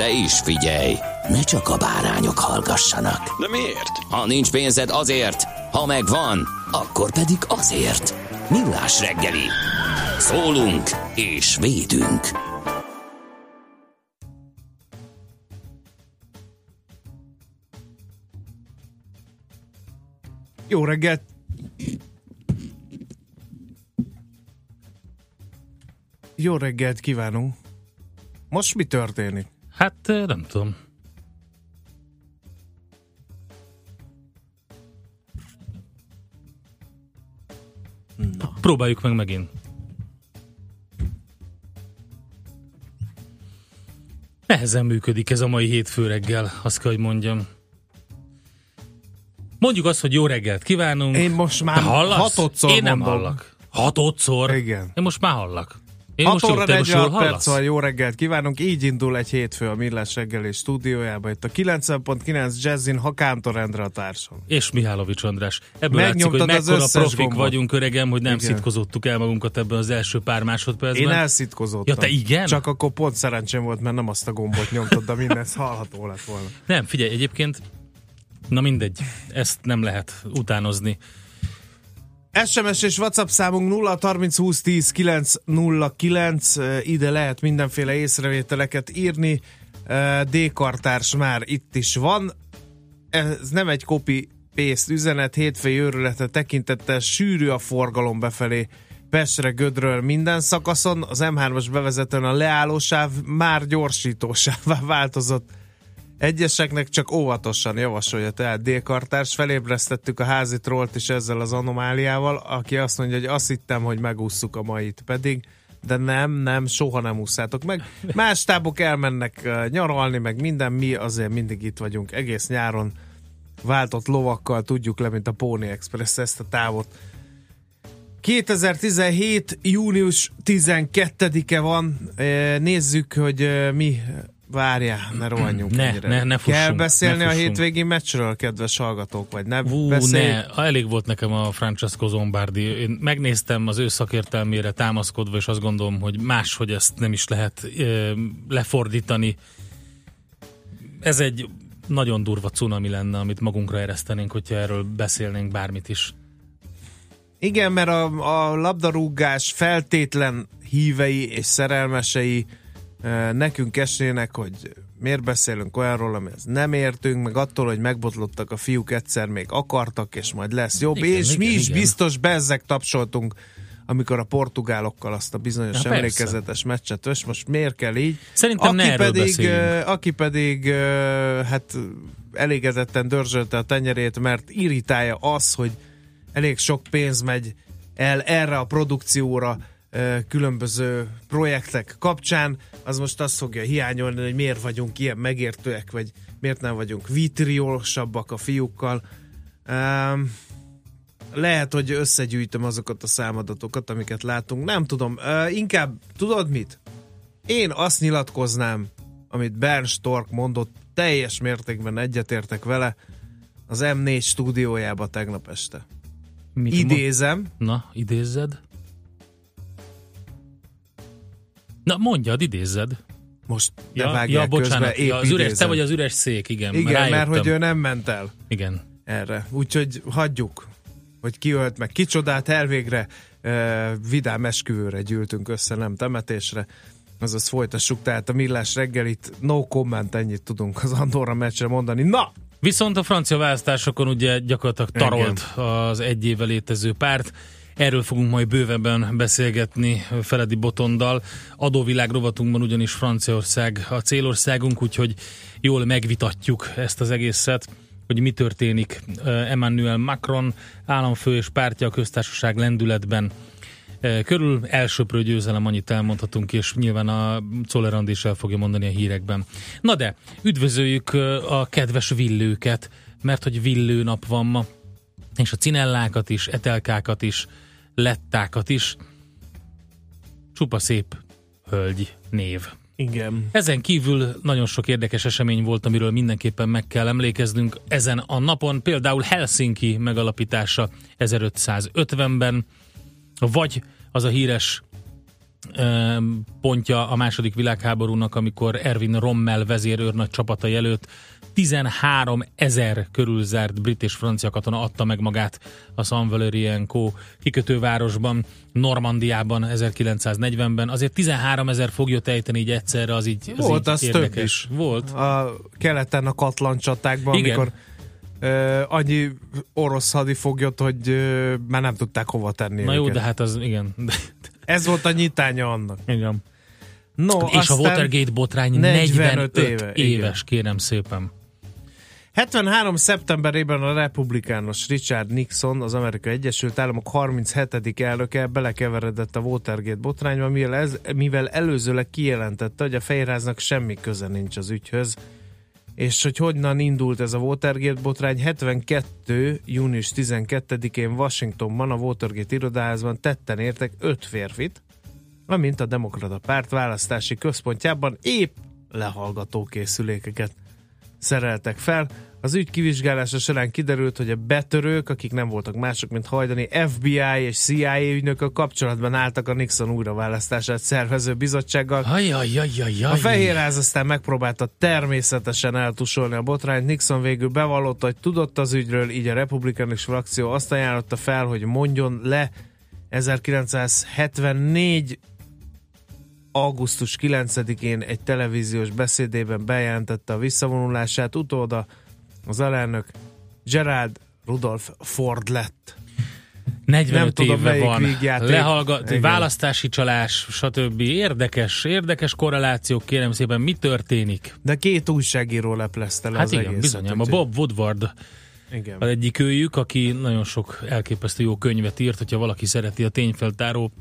De is figyelj, ne csak a bárányok hallgassanak. De miért? Ha nincs pénzed azért, ha megvan, akkor pedig azért. Millás reggeli. Szólunk és védünk. Jó reggelt! Jó reggelt kívánunk! Most mi történik? Hát nem tudom. Na. Próbáljuk meg megint. Nehezen működik ez a mai hétfő reggel, azt kell, hogy mondjam. Mondjuk azt, hogy jó reggelt kívánunk. Én most már Te hallasz? hatodszor Én nem mondom. hallak. Hatodszor? Igen. Én most már hallak. Én 6 most jól, óra te most jól 46 perc van, jó reggelt kívánunk. Így indul egy hétfő a Millás reggeli stúdiójába. Itt a 90.9 Jazzin, ha Kántor Endre a társam. És Mihálovics András. Ebből látszik, hogy mekkora profik gombot. vagyunk, öregem, hogy nem Igen. szitkozottuk el magunkat ebben az első pár másodpercben. Én elszitkozottam. Ja, te igen? Csak akkor pont szerencsém volt, mert nem azt a gombot nyomtad, de mindez hallható lett volna. Nem, figyelj, egyébként, na mindegy, ezt nem lehet utánozni. SMS és WhatsApp számunk 0 30 20 10 909, eh, ide lehet mindenféle észrevételeket írni. D-kartárs már itt is van. Ez nem egy copy paste üzenet, hétfői őrülete tekintettel sűrű a forgalom befelé. Pestre, Gödről minden szakaszon, az M3-as bevezetőn a leállósáv már gyorsítósává változott. Egyeseknek csak óvatosan javasolja tehát D-kartárs. Felébresztettük a házi trollt is ezzel az anomáliával, aki azt mondja, hogy azt hittem, hogy megússzuk a mait, pedig de nem, nem, soha nem ússzátok meg. Más tábok elmennek nyaralni, meg minden, mi azért mindig itt vagyunk egész nyáron váltott lovakkal tudjuk le, mint a Pony Express ezt a távot. 2017. június 12-e van. Nézzük, hogy mi várjál, ne rohanjunk Ne, ne, ne fussunk, Kell beszélni ne a hétvégi meccsről, kedves hallgatók, vagy ne Ú, beszélj? ne, elég volt nekem a Francesco Zombardi. Én megnéztem az ő szakértelmére támaszkodva, és azt gondolom, hogy máshogy ezt nem is lehet ö, lefordítani. Ez egy nagyon durva cunami lenne, amit magunkra eresztenénk, hogyha erről beszélnénk bármit is. Igen, mert a, a labdarúgás feltétlen hívei és szerelmesei nekünk esnének, hogy miért beszélünk olyanról, amihez nem értünk, meg attól, hogy megbotlottak a fiúk egyszer még akartak, és majd lesz jobb, Igen, és igen, mi is igen. biztos bezzek tapsoltunk, amikor a portugálokkal azt a bizonyos Ja, persze. emlékezetes meccset, és most miért kell így? Szerintem ne erről pedig, beszéljünk. aki pedig hát elégedetten dörzsölte a tenyerét, mert irritálja az, hogy elég sok pénz megy el erre a produkcióra különböző projektek kapcsán, az most azt fogja hiányolni, hogy miért vagyunk ilyen megértőek, vagy miért nem vagyunk vitriósabbak a fiúkkal. Um, lehet, hogy összegyűjtöm azokat a számadatokat, amiket látunk. Nem tudom. Uh, inkább, tudod mit? Én azt nyilatkoznám, amit Bern Stork mondott, teljes mértékben egyetértek vele az M4 stúdiójába tegnap este. Mit Idézem, Mo- Na, idézzed. Na, mondjad, idézzed. most ne Ja, vágják ja bocsánat, közben, ja, az üres, te vagy az üres szék, igen. Igen, mert rájöttem. hogy ő nem ment el Igen. erre. Úgyhogy hagyjuk, hogy ki ölt meg kicsodát, elvégre uh, vidám esküvőre gyűltünk össze, nem temetésre. Azaz folytassuk tehát a millás reggelit. No comment, ennyit tudunk az Andorra meccsre mondani. Na! Viszont a francia választásokon ugye gyakorlatilag tarolt Igen. az egy éve létező párt. Erről fogunk majd bővebben beszélgetni Feledi Botondal. Adóvilág rovatunkban ugyanis Franciaország a célországunk, úgyhogy jól megvitatjuk ezt az egészet hogy mi történik Emmanuel Macron államfő és pártja a köztársaság lendületben körül. Elsőprő győzelem, annyit elmondhatunk, és nyilván a Czoller is el fogja mondani a hírekben. Na de, üdvözöljük a kedves villőket, mert hogy villő nap van ma, és a cinellákat is, etelkákat is, lettákat is. Csupa szép hölgy név. Igen. Ezen kívül nagyon sok érdekes esemény volt, amiről mindenképpen meg kell emlékeznünk ezen a napon. Például Helsinki megalapítása 1550-ben, vagy az a híres pontja a második világháborúnak, amikor Erwin Rommel vezérőrnagy csapata előtt 13 ezer körül zárt brit és francia katona adta meg magát a San Valérien Co. kikötővárosban, Normandiában 1940-ben. Azért 13 ezer foglyot ejteni így egyszerre, az így, az Volt, így az érdekes. több is. Volt. A keleten a Katlan csatákban, Igen. amikor ö, annyi orosz hadifoglyot, hogy ö, már nem tudták hova tenni Na őket. jó, de hát az igen. Ez volt a nyitánya annak. igen. No, És a Watergate botrány 45 45 éve, éve, igen. éves, kérem szépen. 73. szeptemberében a republikánus Richard Nixon, az Amerikai Egyesült Államok 37. elnöke belekeveredett a Watergate botrányba, mivel, ez, mivel előzőleg kijelentette, hogy a Fehérháznak semmi köze nincs az ügyhöz, és hogy hogyan indult ez a Watergate botrány. 72. június 12-én Washingtonban a Watergate irodaházban tetten értek öt férfit, amint a Demokrata Párt választási központjában épp lehallgató készülékeket szereltek fel. Az ügy kivizsgálása során kiderült, hogy a betörők, akik nem voltak mások, mint hajdani FBI és CIA ügynökök kapcsolatban álltak a Nixon újraválasztását szervező bizottsággal. Ajajajajaj. A Fehérház aztán megpróbálta természetesen eltusolni a botrányt. Nixon végül bevallotta, hogy tudott az ügyről, így a republikánus frakció azt ajánlotta fel, hogy mondjon le 1974 augusztus 9-én egy televíziós beszédében bejelentette a visszavonulását, utóda az alelnök Gerald Rudolf Ford lett. 45 Nem tudom, éve van. Lehallgat, Igen. választási csalás, stb. Érdekes, érdekes korrelációk, kérem szépen, mi történik? De két újságíró leplezte le Hát az igen, egészet, bizonyám. A Bob Woodward Igen. az egyik őjük, aki nagyon sok elképesztő jó könyvet írt, hogyha valaki szereti a tényfeltáró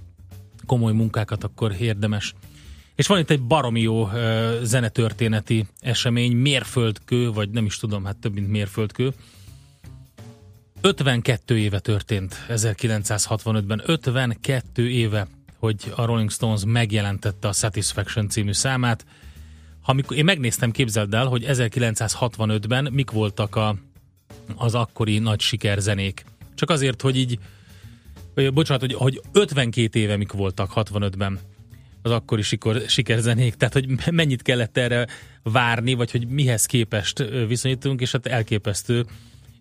komoly munkákat, akkor érdemes. És van itt egy baromi jó uh, zenetörténeti esemény, mérföldkő, vagy nem is tudom, hát több, mint mérföldkő. 52 éve történt 1965-ben, 52 éve, hogy a Rolling Stones megjelentette a Satisfaction című számát. Ha mikor, én megnéztem, képzeld el, hogy 1965-ben mik voltak a, az akkori nagy sikerzenék. Csak azért, hogy így, vagy, bocsánat, hogy, hogy 52 éve mik voltak 65-ben az akkori sikor, sikerzenék, tehát hogy mennyit kellett erre várni, vagy hogy mihez képest ö, viszonyítunk, és hát elképesztő.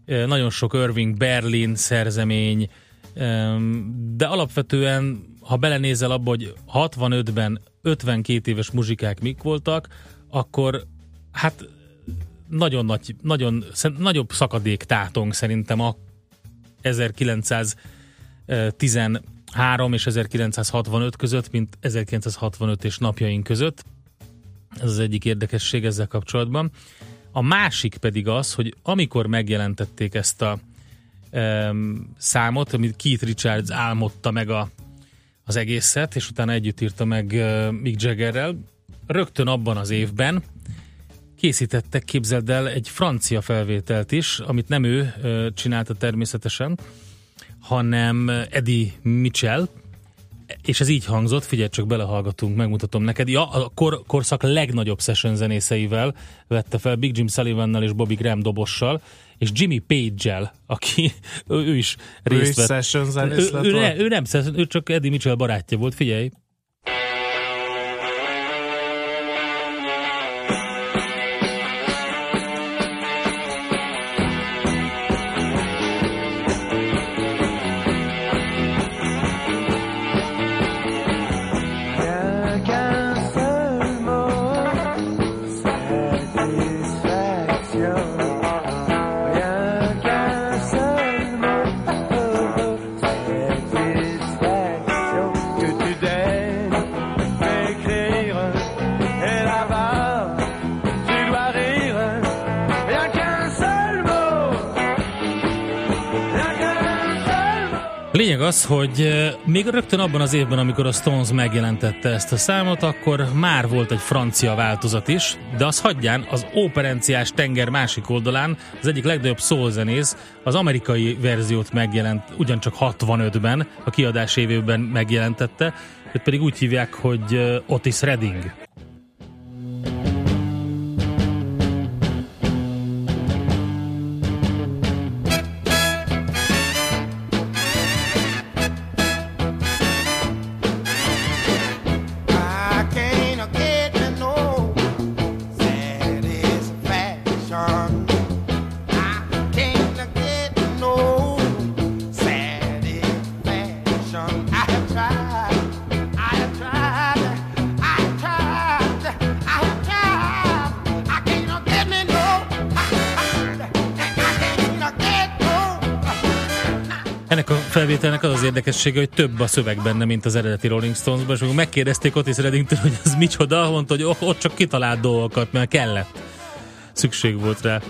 Ö, Nagyon sok Irving Berlin szerzemény, de alapvetően, ha belenézel abba, hogy 65-ben 52 éves muzsikák mik voltak, akkor hát nagyon nagy, nagyon, nagyobb szakadék tátong szerintem a 1913 és 1965 között, mint 1965 és napjaink között. Ez az egyik érdekesség ezzel kapcsolatban. A másik pedig az, hogy amikor megjelentették ezt a um, számot, amit Keith Richards álmodta meg a, az egészet, és utána együtt írta meg uh, Mick Jaggerrel, rögtön abban az évben készítettek, képzeld el, egy francia felvételt is, amit nem ő ö, csinálta természetesen, hanem Eddie Mitchell, és ez így hangzott, figyelj csak belehallgatunk, megmutatom neked. Ja, a kor, korszak legnagyobb session zenészeivel vette fel, Big Jim Sullivannal és Bobby Graham dobossal, és Jimmy Page-el, aki ő, ő is Ő is részt vett. session zenész Ő, ő, volna? ne, ő nem, session, ő csak Eddie Mitchell barátja volt, figyelj. Yeah. Lényeg az, hogy eh, még rögtön abban az évben, amikor a Stones megjelentette ezt a számot, akkor már volt egy francia változat is, de az hagyján az operenciás tenger másik oldalán az egyik legnagyobb szózenész az amerikai verziót megjelent ugyancsak 65-ben, a kiadás évében megjelentette, őt pedig úgy hívják, hogy eh, Otis Redding. Felvételnek az az érdekessége, hogy több a szöveg benne, mint az eredeti Rolling Stones-ban, és amikor megkérdezték Otis Reddingtől, hogy ez micsoda, mondta, hogy ott csak kitalált dolgokat, mert kellett. Szükség volt rá.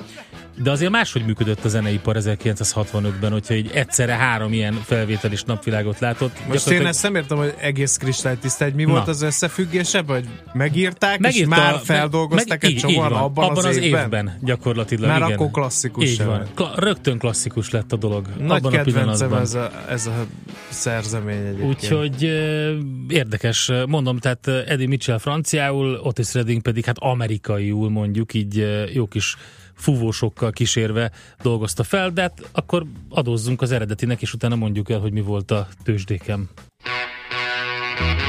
De azért máshogy működött a zeneipar 1965-ben, hogyha így egyszerre három ilyen felvétel is napvilágot látott. Most én Gyakorlatilag ezt nem értem, hogy egész kristálytiszta, hogy mi Na. volt az összefüggése, vagy megírták, megírta- és már feldolgozták meg- egy csomóan van, abban, az, évben. gyakorlatilag. Már igen. akkor klasszikus Így van. Kla- rögtön klasszikus lett a dolog. Nagy abban a kedvencem pillanatban. ez a, ez a szerzemény egyébként. Úgyhogy érdekes, mondom, tehát Eddie Mitchell franciául, Otis Redding pedig hát amerikaiul mondjuk, így jó kis fúvósokkal kísérve dolgozta fel, de hát akkor adózzunk az eredetinek, és utána mondjuk el, hogy mi volt a tőzsdékem. I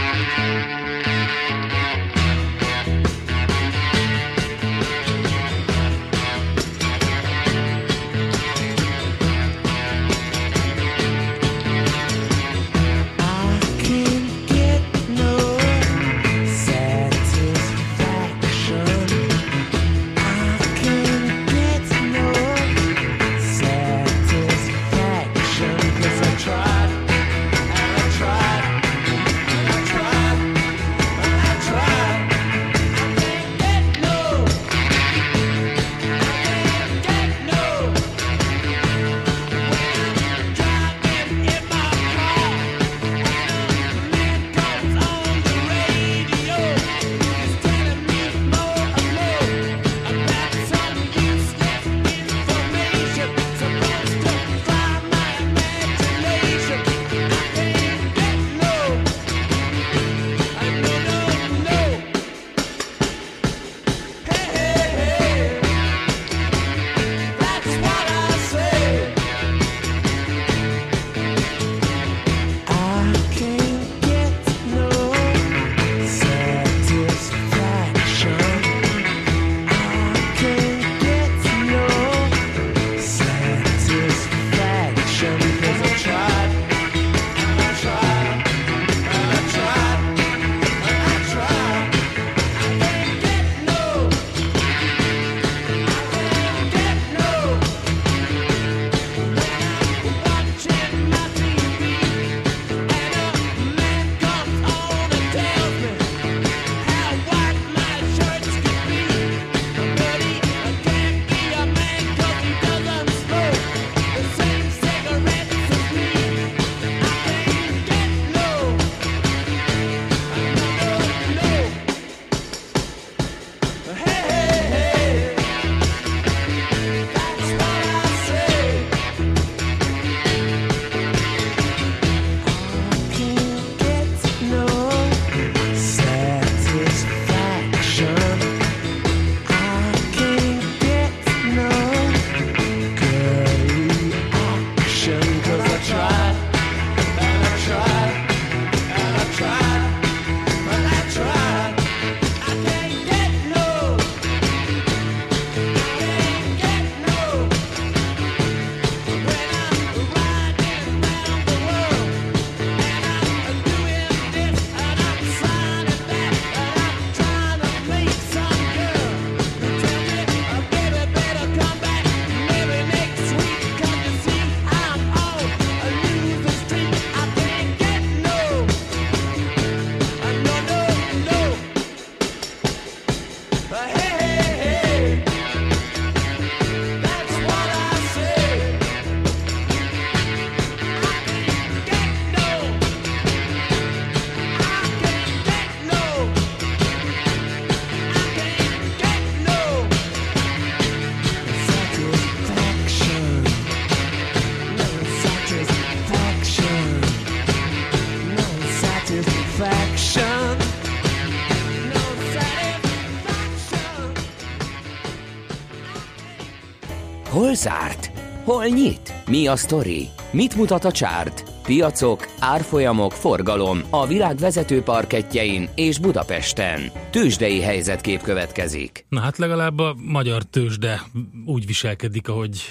Hol nyit? Mi a sztori? Mit mutat a csárt? Piacok, árfolyamok, forgalom a világ vezető parketjein és Budapesten. Tősdei helyzetkép következik. Na hát legalább a magyar tőzsde úgy viselkedik, ahogy,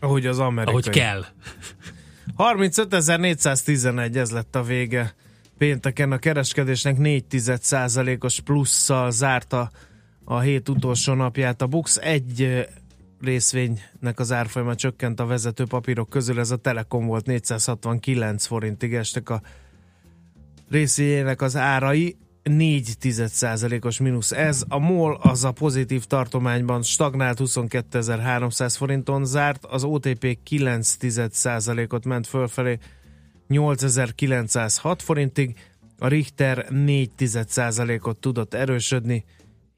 Ahogy az amerikai. ahogy kell. 35.411 ez lett a vége. Pénteken a kereskedésnek 4 os plusszal zárta a hét utolsó napját. A Bux egy ö, részvénynek az árfolyama csökkent a vezető papírok közül, ez a Telekom volt 469 forintig estek a részvényének az árai. 4 os mínusz ez. A MOL az a pozitív tartományban stagnált 22.300 forinton zárt, az OTP 9% ot ment fölfelé 8906 forintig, a Richter 4% ot tudott erősödni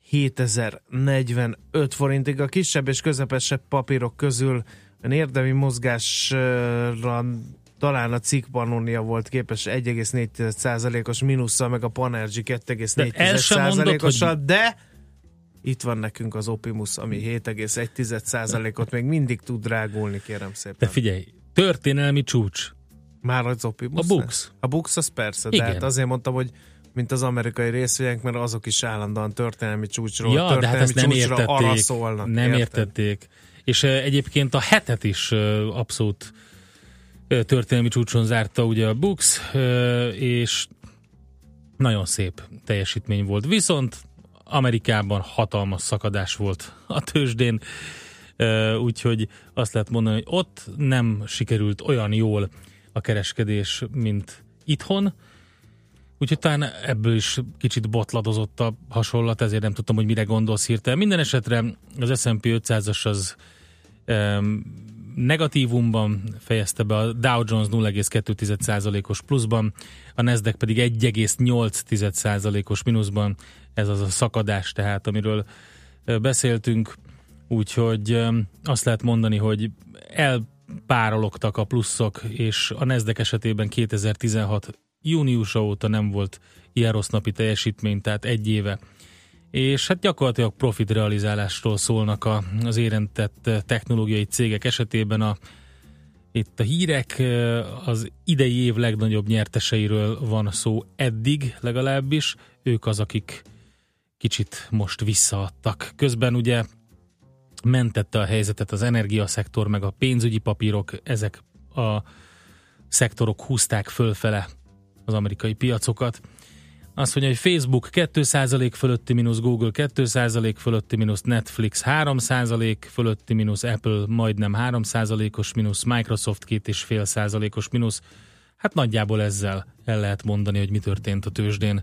7045 forintig. A kisebb és közepesebb papírok közül a érdemi mozgásra talán a cikk Pannonia volt képes 1,4%-os mínusszal, meg a Panergy De el sem mondod, 2,4%-ossal, hogy- de itt van nekünk az Opimus, ami 7,1%-ot még mindig tud drágulni, kérem szépen. De figyelj, történelmi csúcs. Már az Opimus? A Bux. A Bux az persze, Igen. de hát azért mondtam, hogy mint az amerikai részvények, mert azok is állandóan történelmi csúcsról, Ja, de hát történelmi ezt nem csúcsra értették. araszolnak. Nem érted? értették. És egyébként a hetet is abszolút történelmi csúcson zárta ugye a Bux, és nagyon szép teljesítmény volt. Viszont Amerikában hatalmas szakadás volt a tőzsdén, úgyhogy azt lehet mondani, hogy ott nem sikerült olyan jól a kereskedés, mint itthon, Úgyhogy talán ebből is kicsit botladozott a hasonlat, ezért nem tudtam, hogy mire gondolsz hirtelen. Minden esetre az S&P 500-as az um, negatívumban fejezte be, a Dow Jones 0,2%-os pluszban, a Nasdaq pedig 1,8%-os mínuszban. Ez az a szakadás tehát, amiről beszéltünk. Úgyhogy azt lehet mondani, hogy elpárologtak a pluszok, és a Nasdaq esetében 2016 júniusa óta nem volt ilyen rossz napi teljesítmény, tehát egy éve. És hát gyakorlatilag profit realizálásról szólnak a, az érintett eh, technológiai cégek esetében a itt a hírek eh, az idei év legnagyobb nyerteseiről van szó eddig legalábbis. Ők az, akik kicsit most visszaadtak. Közben ugye mentette a helyzetet az energiaszektor, meg a pénzügyi papírok, ezek a szektorok húzták fölfele az amerikai piacokat. Azt mondja, hogy Facebook 2% fölötti mínusz, Google 2% fölötti mínusz, Netflix 3% fölötti mínusz, Apple majdnem 3%-os mínusz, Microsoft 2,5%-os mínusz. Hát nagyjából ezzel el lehet mondani, hogy mi történt a tőzsdén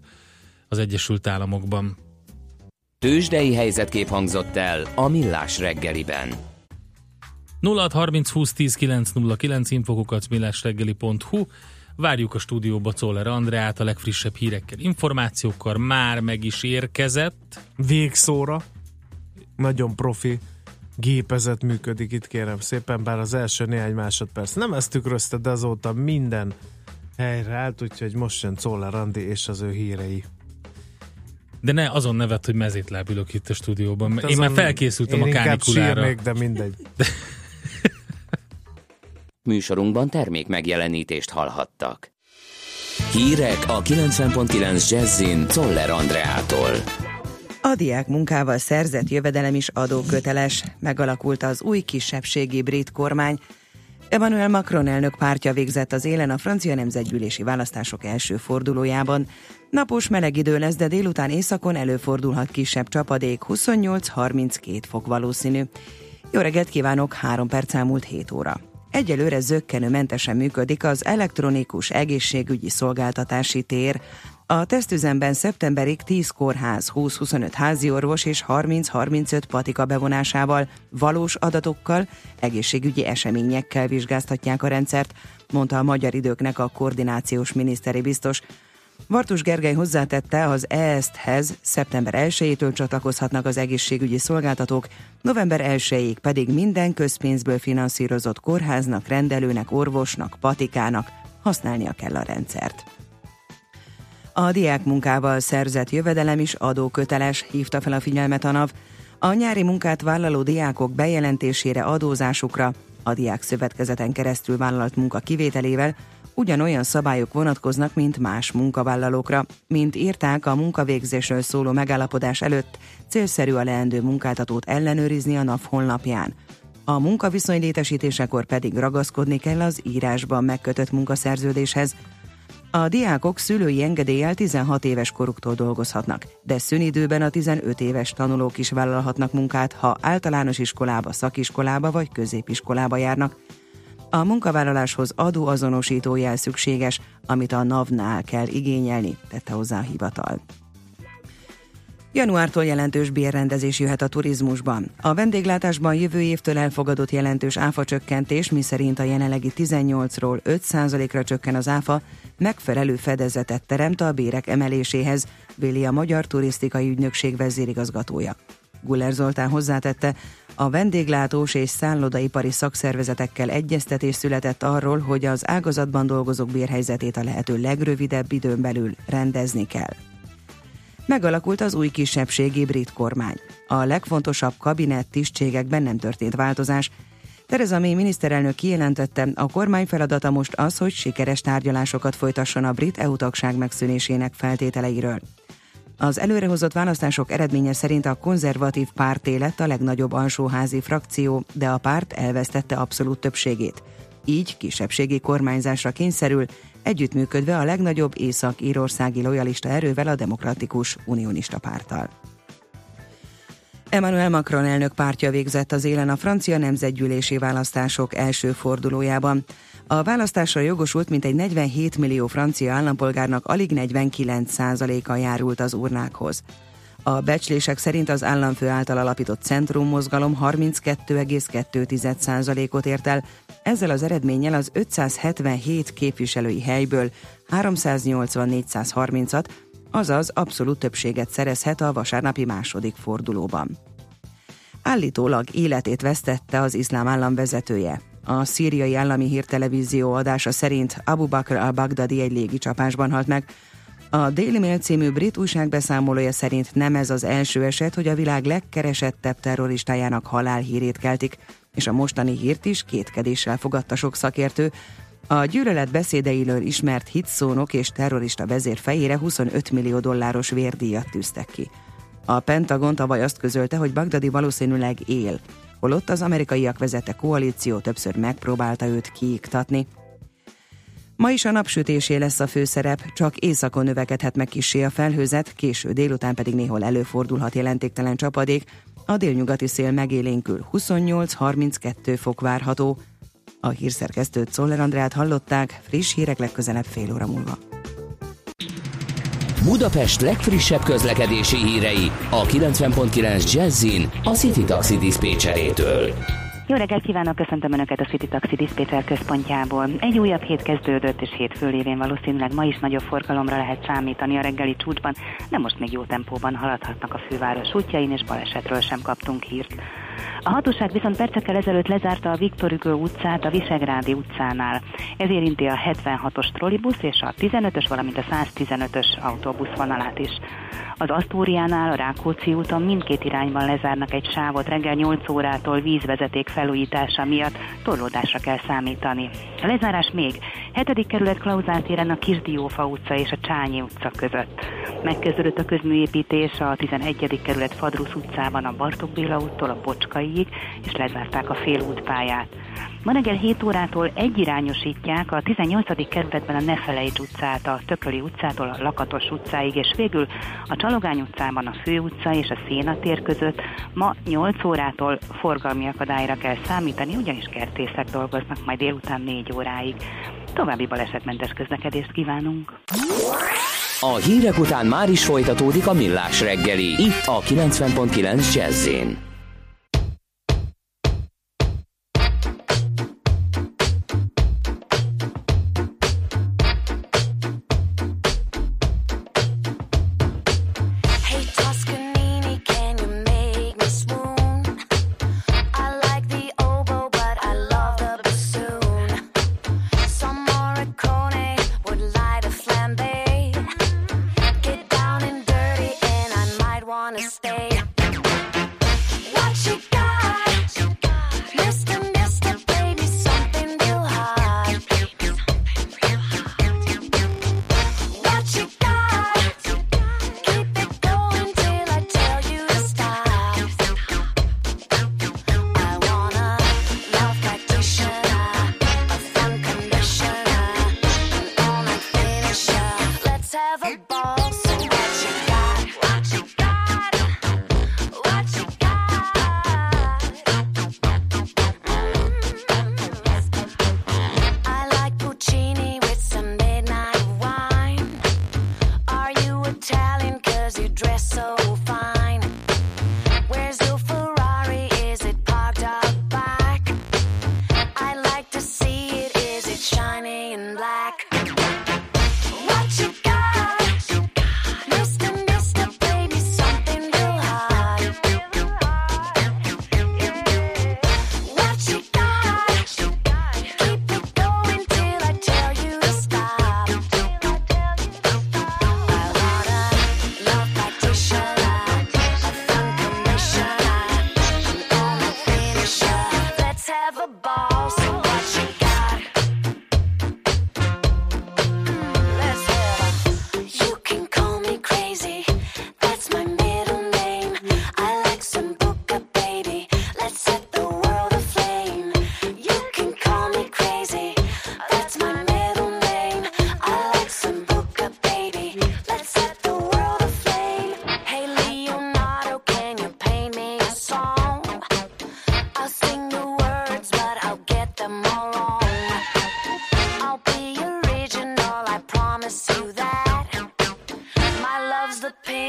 az Egyesült Államokban. Tősdei helyzetkép hangzott el a Millás reggeliben. 0630 20 10 909 infokukat millásreggeli.hu Várjuk a stúdióba Czoller Andreát a legfrissebb hírekkel, információkkal már meg is érkezett. Végszóra. Nagyon profi gépezet működik itt, kérem szépen, bár az első néhány másodperc nem ezt tükrözte, de azóta minden helyre állt, úgyhogy most jön Czoller Andi és az ő hírei. De ne azon nevet, hogy mezétláb ülök itt a stúdióban. mert Én már felkészültem én a kánikulára. sírnék, de mindegy. Műsorunkban termék megjelenítést hallhattak. Hírek a 90.9 Jazzin Toller Andreától. A diák munkával szerzett jövedelem is adóköteles. Megalakult az új kisebbségi brit kormány. Emmanuel Macron elnök pártja végzett az élen a francia nemzetgyűlési választások első fordulójában. Napos meleg idő lesz, de délután északon előfordulhat kisebb csapadék, 28-32 fok valószínű. Jó reggelt kívánok, 3 perc elmúlt 7 óra. Egyelőre zöggenőmentesen működik az elektronikus egészségügyi szolgáltatási tér. A tesztüzemben szeptemberig 10 kórház, 20-25 háziorvos és 30-35 patika bevonásával, valós adatokkal, egészségügyi eseményekkel vizsgáztatják a rendszert, mondta a magyar időknek a koordinációs miniszteri biztos. Vartus Gergely hozzátette, az ESZT-hez szeptember 1-től csatlakozhatnak az egészségügyi szolgáltatók, november 1-ig pedig minden közpénzből finanszírozott kórháznak, rendelőnek, orvosnak, patikának használnia kell a rendszert. A diák munkával szerzett jövedelem is adóköteles, hívta fel a figyelmet a NAV. A nyári munkát vállaló diákok bejelentésére adózásukra a diák szövetkezeten keresztül vállalt munka kivételével ugyanolyan szabályok vonatkoznak, mint más munkavállalókra. Mint írták a munkavégzésről szóló megállapodás előtt, célszerű a leendő munkáltatót ellenőrizni a NAV honlapján. A munkaviszony létesítésekor pedig ragaszkodni kell az írásban megkötött munkaszerződéshez. A diákok szülői engedéllyel 16 éves koruktól dolgozhatnak, de szünidőben a 15 éves tanulók is vállalhatnak munkát, ha általános iskolába, szakiskolába vagy középiskolába járnak. A munkavállaláshoz adóazonosító jel szükséges, amit a NAV-nál kell igényelni, tette hozzá a hivatal. Januártól jelentős bérrendezés jöhet a turizmusban. A vendéglátásban jövő évtől elfogadott jelentős áfacsökkentés, miszerint a jelenlegi 18-ról 5%-ra csökken az áfa, megfelelő fedezetet teremt a bérek emeléséhez, véli a Magyar Turisztikai Ügynökség vezérigazgatója. Guller Zoltán hozzátette, a vendéglátós és szállodaipari szakszervezetekkel egyeztetés született arról, hogy az ágazatban dolgozók bérhelyzetét a lehető legrövidebb időn belül rendezni kell. Megalakult az új kisebbségi brit kormány. A legfontosabb kabinett tisztségekben nem történt változás. Theresa May miniszterelnök kijelentette, a kormány feladata most az, hogy sikeres tárgyalásokat folytasson a brit EU tagság megszűnésének feltételeiről. Az előrehozott választások eredménye szerint a konzervatív párté lett a legnagyobb alsóházi frakció, de a párt elvesztette abszolút többségét. Így kisebbségi kormányzásra kényszerül, együttműködve a legnagyobb észak-írországi lojalista erővel a Demokratikus Unionista párttal. Emmanuel Macron elnök pártja végzett az élen a francia nemzetgyűlési választások első fordulójában. A választásra jogosult mintegy 47 millió francia állampolgárnak alig 49%-a járult az urnákhoz. A becslések szerint az államfő által alapított Centrum mozgalom 32,2%-ot ért el, ezzel az eredménnyel az 577 képviselői helyből 380-430-at, azaz abszolút többséget szerezhet a vasárnapi második fordulóban. Állítólag életét vesztette az iszlám állam vezetője. A szíriai állami hírtelevízió adása szerint Abu Bakr al-Baghdadi egy légicsapásban halt meg. A Daily Mail című brit újság beszámolója szerint nem ez az első eset, hogy a világ legkeresettebb terroristájának halálhírét keltik, és a mostani hírt is kétkedéssel fogadta sok szakértő. A gyűlölet beszédeiről ismert hitszónok és terrorista vezér fejére 25 millió dolláros vérdíjat tűztek ki. A Pentagon tavaly azt közölte, hogy Bagdadi valószínűleg él, holott az amerikaiak vezette koalíció többször megpróbálta őt kiiktatni. Ma is a napsütésé lesz a főszerep, csak éjszakon növekedhet meg kissé a felhőzet, késő délután pedig néhol előfordulhat jelentéktelen csapadék, a délnyugati szél megélénkül 28-32 fok várható. A hírszerkesztőt Szoller Andrát hallották, friss hírek legközelebb fél óra múlva. Budapest legfrissebb közlekedési hírei a 90.9 Jazzin a City Taxi Dispécsejétől. Jó reggelt kívánok, köszöntöm Önöket a City Taxi Dispatcher központjából. Egy újabb hét kezdődött, és hétfő lévén valószínűleg ma is nagyobb forgalomra lehet számítani a reggeli csúcsban, de most még jó tempóban haladhatnak a főváros útjain, és balesetről sem kaptunk hírt. A hatóság viszont percekkel ezelőtt lezárta a Viktor Hugo utcát a Visegrádi utcánál. Ez érinti a 76-os trollibusz és a 15-ös, valamint a 115-ös autóbusz vonalát is. Az Asztóriánál, a Rákóczi úton mindkét irányban lezárnak egy sávot reggel 8 órától vízvezeték felújítása miatt torlódásra kell számítani. A lezárás még 7. kerület Klauzál téren a Kisdiófa utca és a Csányi utca között. Megkezdődött a közműépítés a 11. kerület Fadrusz utcában a Bartók Béla úttól a Bocskaiig, és lezárták a félútpályát. Ma reggel 7 órától egyirányosítják a 18. kerületben a Nefelejts utcát, a Tököli utcától a Lakatos utcáig, és végül a Csalogány utcában a Fő utca és a Széna tér között ma 8 órától forgalmi akadályra kell számítani, ugyanis kertészek dolgoznak majd délután 4 óráig. További balesetmentes közlekedést kívánunk! A hírek után már is folytatódik a millás reggeli, itt a 90.9 Jazzin.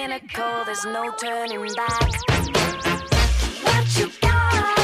pinnacle, there's no turning back. What you got?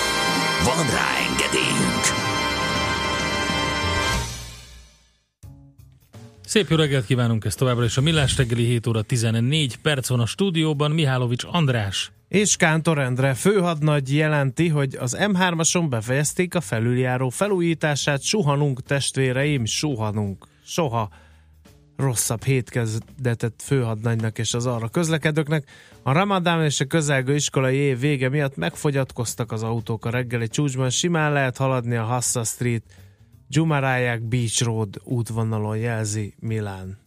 Van rá engedélyünk! Szép jó reggelt kívánunk ezt továbbra is a Millás reggeli 7 óra 14 perc van a stúdióban. Mihálovics András. És Kántor Endre főhadnagy jelenti, hogy az M3-ason befejezték a felüljáró felújítását, suhanunk testvéreim, suhanunk, soha rosszabb hétkezdetet főhadnagynak és az arra közlekedőknek. A Ramadán és a közelgő iskolai év vége miatt megfogyatkoztak az autók a reggeli csúcsban, simán lehet haladni a Hassa Street, Jumarayák Beach Road útvonalon jelzi Milán.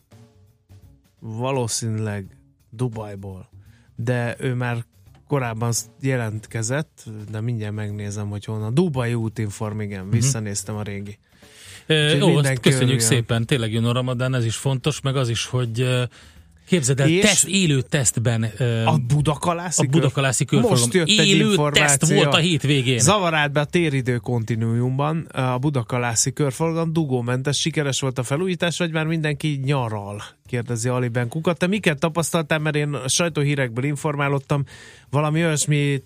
Valószínűleg Dubajból. De ő már korábban jelentkezett, de mindjárt megnézem, hogy honnan. Dubai útinform, igen, visszanéztem a régi. Úgyhogy ó, azt köszönjük örüljön. szépen, tényleg jön a Ramadán, ez is fontos, meg az is, hogy képzeld el, teszt, élő tesztben A Budakalászi, a Budakalászi körforgalom. Most jött egy Élő teszt volt a hétvégén. Zavarált be a téridő kontinuumban a Budakalászi körforgalom dugómentes, sikeres volt a felújítás, vagy már mindenki nyaral? Kérdezi Ali Benkukat. Te miket tapasztaltál, mert én a sajtóhírekből informálódtam, valami olyasmi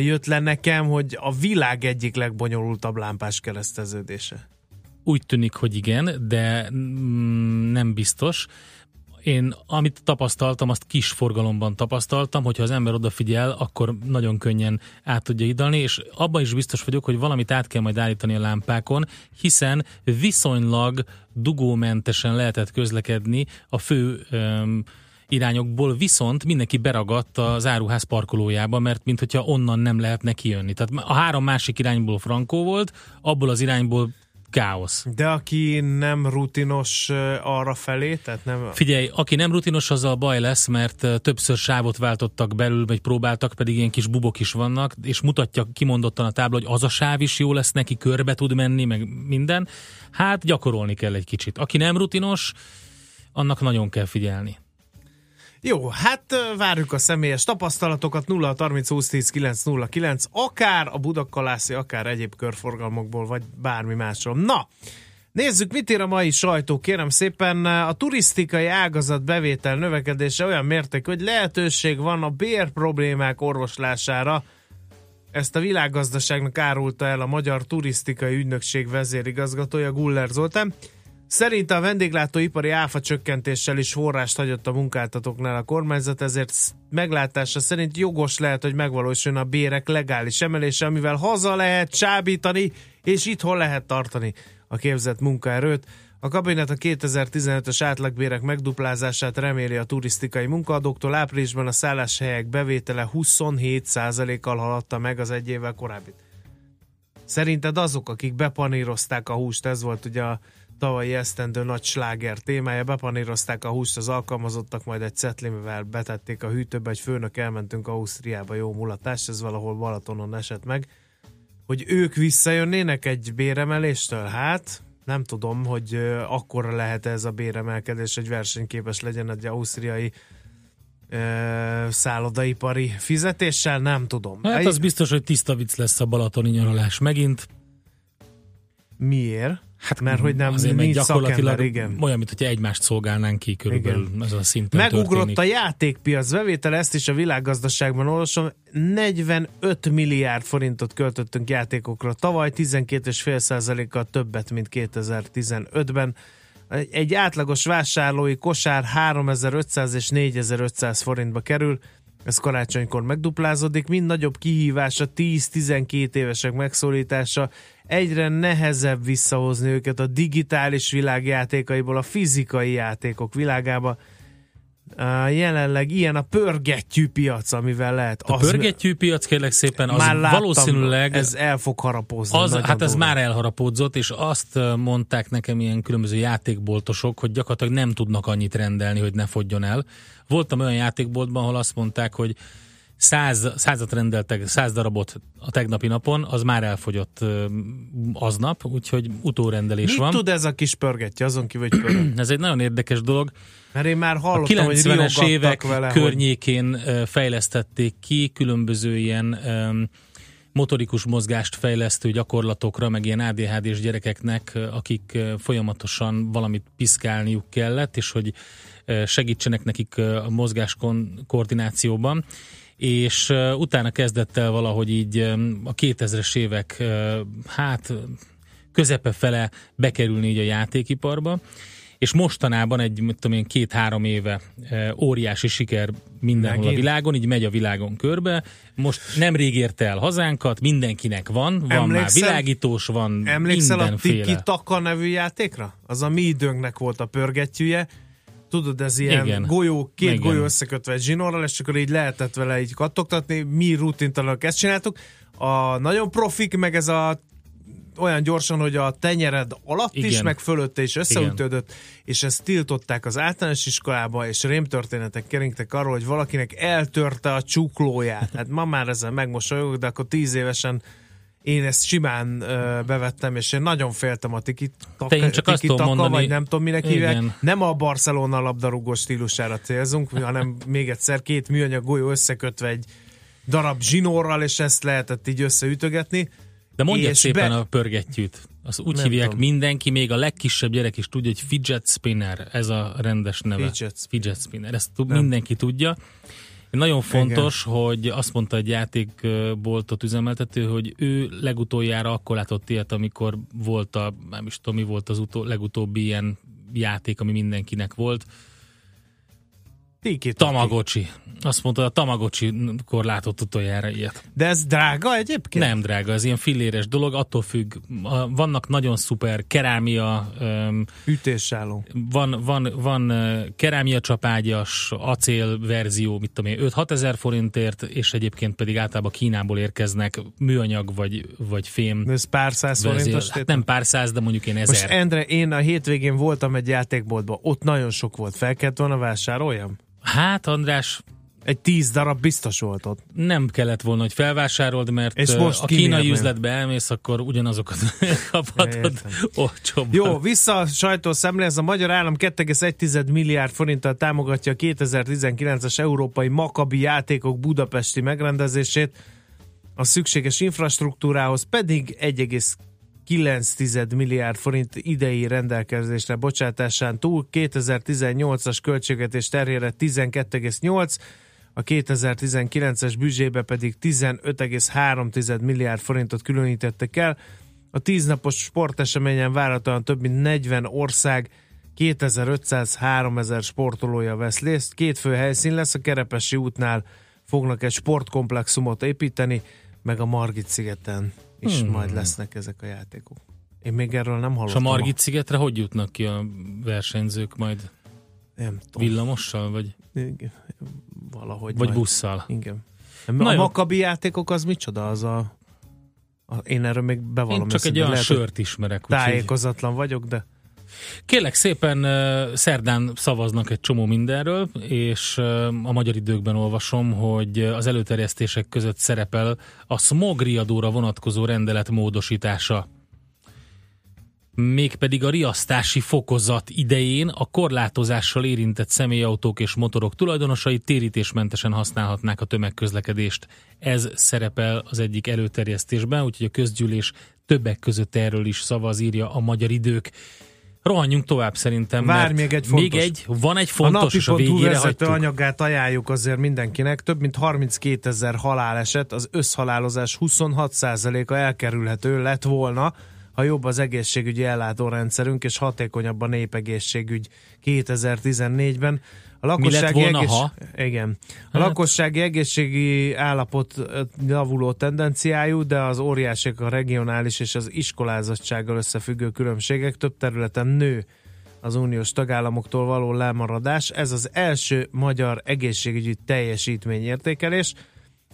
jött le nekem, hogy a világ egyik legbonyolultabb lámpás kereszteződése. Úgy tűnik, hogy igen, de mm, nem biztos. Én amit tapasztaltam, azt kis forgalomban tapasztaltam, hogyha az ember odafigyel, akkor nagyon könnyen át tudja idalni, és abban is biztos vagyok, hogy valamit át kell majd állítani a lámpákon, hiszen viszonylag dugómentesen lehetett közlekedni a fő öm, irányokból, viszont mindenki beragadt az áruház parkolójába, mert mintha onnan nem lehetne kijönni. Tehát a három másik irányból frankó volt, abból az irányból káosz. De aki nem rutinos arra felé, tehát nem... Figyelj, aki nem rutinos, azzal baj lesz, mert többször sávot váltottak belül, vagy próbáltak, pedig ilyen kis bubok is vannak, és mutatja kimondottan a tábla, hogy az a sáv is jó lesz neki, körbe tud menni, meg minden. Hát gyakorolni kell egy kicsit. Aki nem rutinos, annak nagyon kell figyelni. Jó, hát várjuk a személyes tapasztalatokat 0 30 20 10 9 0 9, akár a Budakalászi, akár egyéb körforgalmokból, vagy bármi másról. Na, nézzük, mit ír a mai sajtó. Kérem szépen, a turisztikai ágazat bevétel növekedése olyan mértékű, hogy lehetőség van a bér problémák orvoslására. Ezt a világgazdaságnak árulta el a Magyar Turisztikai Ügynökség vezérigazgatója Guller Zoltán. Szerint a vendéglátóipari áfa csökkentéssel is forrást hagyott a munkáltatóknál a kormányzat, ezért meglátása szerint jogos lehet, hogy megvalósuljon a bérek legális emelése, amivel haza lehet csábítani, és itthon lehet tartani a képzett munkaerőt. A kabinet a 2015-ös átlagbérek megduplázását reméli a turisztikai munkaadóktól. Áprilisban a szálláshelyek bevétele 27%-kal haladta meg az egy évvel korábbi. Szerinted azok, akik bepanírozták a húst, ez volt ugye a tavalyi esztendő nagy sláger témája, bepanírozták a húst az alkalmazottak, majd egy cetlimivel betették a hűtőbe, egy főnök elmentünk Ausztriába, jó mulatás, ez valahol Balatonon esett meg, hogy ők visszajönnének egy béremeléstől? Hát, nem tudom, hogy ö, akkora lehet ez a béremelkedés, hogy versenyképes legyen egy ausztriai ö, szállodaipari fizetéssel, nem tudom. Hát az biztos, hogy tiszta vicc lesz a balatoni nyaralás megint. Miért? Hát mert hogy nem Azért, mert nincs gyakorlatilag szakember, igen. olyan, mint hogyha egymást szolgálnánk ki körülbelül Igen. ez a szinten Megugrott történik. a játékpiac bevétele, ezt is a világgazdaságban olvasom. 45 milliárd forintot költöttünk játékokra. Tavaly 12,5%-kal többet, mint 2015-ben. Egy- Egy átlagos vásárlói kosár 3500 és 4500 forintba kerül. Ez karácsonykor megduplázódik. Mind nagyobb kihívás a 10-12 évesek megszólítása. Egyre nehezebb visszahozni őket a digitális világ játékaiból a fizikai játékok világába. Jelenleg ilyen a pörgettyű piac, amivel lehet. A pörgettyű piac kérlek szépen, az már láttam, valószínűleg ez el fog harapózni. az, hát ez már elharapódzott, és azt mondták nekem ilyen különböző játékboltosok, hogy gyakorlatilag nem tudnak annyit rendelni, hogy ne fogjon el. Voltam olyan játékboltban, ahol azt mondták, hogy száz, százat rendeltek, száz darabot a tegnapi napon, az már elfogyott aznap, úgyhogy utórendelés Mit van. tud ez a kis pörgetty, azon kívül, hogy? Ez egy nagyon érdekes dolog. Mert én már A hallottam, hogy 90-es riogattak évek vele, hogy környékén ö, fejlesztették ki különböző ilyen öm, motorikus mozgást fejlesztő gyakorlatokra, meg ilyen ADHD-s gyerekeknek, akik folyamatosan valamit piszkálniuk kellett, és hogy segítsenek nekik a mozgás koordinációban. És utána kezdett el valahogy így a 2000-es évek hát közepe fele bekerülni így a játékiparba, és mostanában egy, mit tudom én, két-három éve e, óriási siker mindenhol Megint? a világon, így megy a világon körbe. Most nemrég érte el hazánkat, mindenkinek van, van már Emlékszel- világítós, van Emlékszel a mindenféle. Tiki Taka nevű játékra? Az a mi időnknek volt a pörgettyűje. Tudod, ez ilyen Igen. golyó, két Igen. golyó összekötve egy zsinórral, és akkor így lehetett vele így kattogtatni. Mi rutintalanok ezt csináltuk. A nagyon profik, meg ez a olyan gyorsan, hogy a tenyered alatt is, Igen. meg fölötte is összeütődött, és ezt tiltották az általános iskolába, és rémtörténetek keringtek arról, hogy valakinek eltörte a csuklóját. Hát ma már ezzel megmosolyogok, de akkor tíz évesen én ezt simán ö, bevettem, és én nagyon féltem a tiki én csak taka, mondani- vagy nem tudom minek hívják. Igen. Nem a Barcelona labdarúgó stílusára célzunk, hanem még egyszer két műanyag golyó összekötve egy darab zsinórral, és ezt lehetett így összeütögetni. De mondja szépen be- a pörgettyűt. Az úgy Nem hívják tudom. mindenki, még a legkisebb gyerek is tudja, hogy fidget spinner, ez a rendes neve. Fidget spinner. fidget spinner. Ezt tud, mindenki tudja. Nagyon fontos, Igen. hogy azt mondta egy játékboltot üzemeltető, hogy ő legutoljára akkor látott ilyet, amikor volt a, nem is tudom, mi volt az utó, legutóbbi ilyen játék, ami mindenkinek volt. Tiki Tamagocsi. Azt mondta, a Tamagocsi-kor látott utoljára ilyet. De ez drága egyébként? Nem drága, ez ilyen filléres dolog, attól függ. Vannak nagyon szuper kerámia, Ütésálló. van, van, van kerámia csapágyas, acél verzió, mit tudom én, 5-6 ezer forintért, és egyébként pedig általában Kínából érkeznek műanyag vagy, vagy fém De ez pár száz forintos Hát nem pár száz, de mondjuk én Most ezer. Endre, én a hétvégén voltam egy játékboltban, ott nagyon sok volt. Fel kellett volna vásároljam? Hát András, Egy tíz darab biztos volt ott. nem kellett volna, hogy felvásárold, mert És most a kínai üzletbe elmész, akkor ugyanazokat kaphatod olcsóbban. Jó, vissza a sajtószemle, ez a magyar állam 2,1 milliárd forinttal támogatja a 2019-es európai Makabi játékok budapesti megrendezését, a szükséges infrastruktúrához pedig 1,9 milliárd forint idei rendelkezésre bocsátásán túl 2018-as költségvetés terhére 12,8, a 2019-es büdzsébe pedig 15,3 milliárd forintot különítettek el. A tíznapos sporteseményen várhatóan több mint 40 ország 2500-3000 sportolója vesz részt. Két fő helyszín lesz, a Kerepesi útnál fognak egy sportkomplexumot építeni, meg a Margit szigeten is hmm. majd lesznek ezek a játékok. Én még erről nem És hallottam. a Margit szigetre hogy jutnak ki a versenyzők majd? Nem tudom. Villamossal, vagy, Igen, Valahogy vagy majd. busszal? Igen. Na a jó. Makabi játékok az micsoda? Az a, a én erről még bevallom Én csak egy őszintén, olyan lehet, sört ismerek. Tájékozatlan vagyok, de Kérlek szépen szerdán szavaznak egy csomó mindenről, és a magyar időkben olvasom, hogy az előterjesztések között szerepel a smog riadóra vonatkozó rendelet módosítása. mégpedig a riasztási fokozat idején a korlátozással érintett személyautók és motorok tulajdonosai térítésmentesen használhatnák a tömegközlekedést. Ez szerepel az egyik előterjesztésben, úgyhogy a közgyűlés többek között erről is szavaz, írja a magyar idők. Rohanjunk tovább szerintem, mert még egy fontos. még egy, van egy A fontos, és a végére hagytuk. anyagát ajánljuk azért mindenkinek. Több mint 32 ezer haláleset, az összhalálozás 26%-a elkerülhető lett volna, ha jobb az egészségügyi ellátórendszerünk, és hatékonyabb a népegészségügy 2014-ben. A lakossági volna, egész... ha? Igen. A Hát- lakossági egészségi állapot javuló tendenciájú, de az óriásik a regionális és az iskolázottsággal összefüggő különbségek több területen nő az uniós tagállamoktól való lemaradás. Ez az első magyar egészségügyi teljesítményértékelés.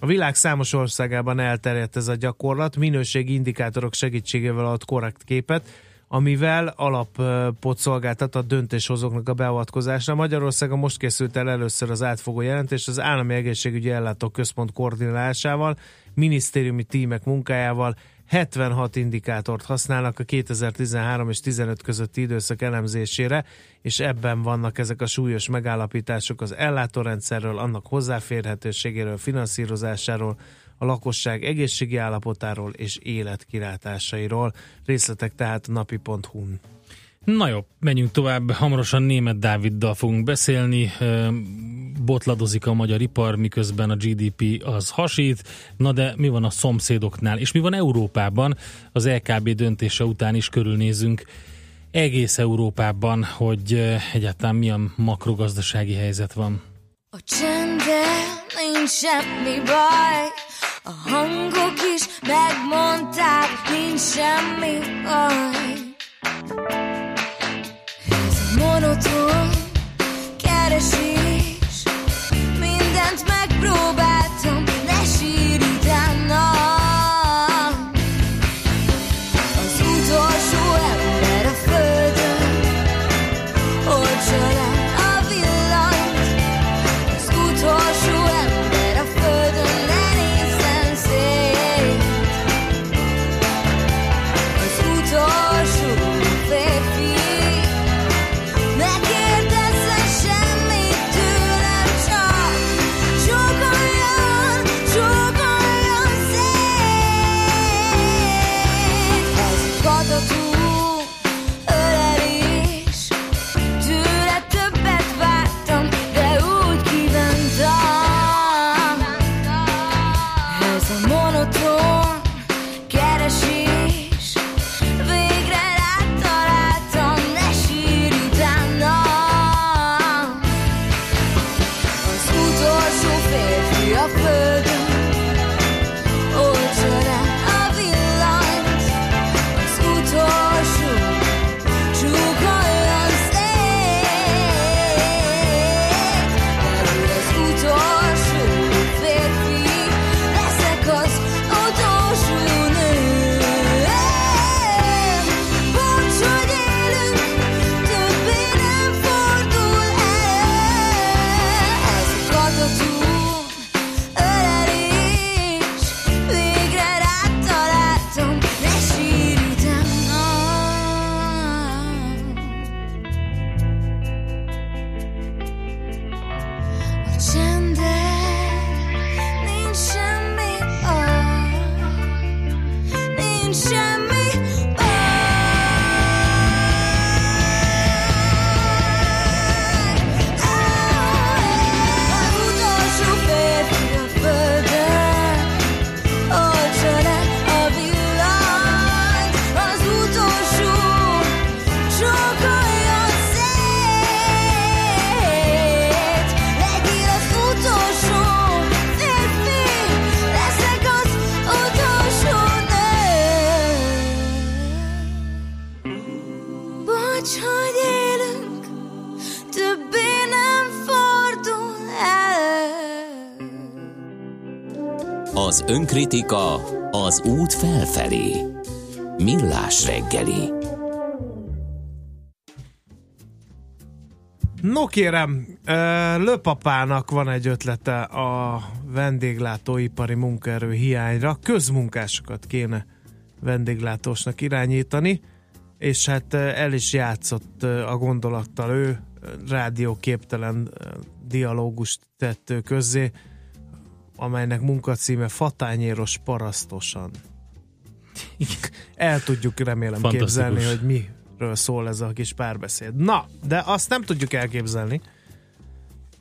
A világ számos országában elterjedt ez a gyakorlat, minőségi indikátorok segítségével ad korrekt képet, amivel alapot szolgáltat a döntéshozóknak a beavatkozásra. Magyarországon most készült el először az átfogó jelentés az Állami Egészségügyi Ellátó Központ koordinálásával, minisztériumi tímek munkájával 76 indikátort használnak a 2013 és 15 közötti időszak elemzésére, és ebben vannak ezek a súlyos megállapítások az ellátórendszerről, annak hozzáférhetőségéről, finanszírozásáról, a lakosság egészségi állapotáról és életkilátásairól. Részletek tehát a napi.hu-n. Na jó, menjünk tovább. Hamarosan német Dáviddal fogunk beszélni. Botladozik a magyar ipar, miközben a GDP az hasít. Na de mi van a szomszédoknál? És mi van Európában? Az LKB döntése után is körülnézünk egész Európában, hogy egyáltalán milyen makrogazdasági helyzet van. A csendben nincs semmi baj, a hangok is megmondták, nincs semmi baj. Ez monoton keresés, Az önkritika az út felfelé. Millás reggeli. No kérem, Löpapának van egy ötlete a vendéglátóipari munkaerő hiányra. Közmunkásokat kéne vendéglátósnak irányítani, és hát el is játszott a gondolattal ő, rádióképtelen dialógust tett közzé, amelynek munkacíme Fatányéros parasztosan. El tudjuk remélem képzelni, hogy miről szól ez a kis párbeszéd. Na, de azt nem tudjuk elképzelni,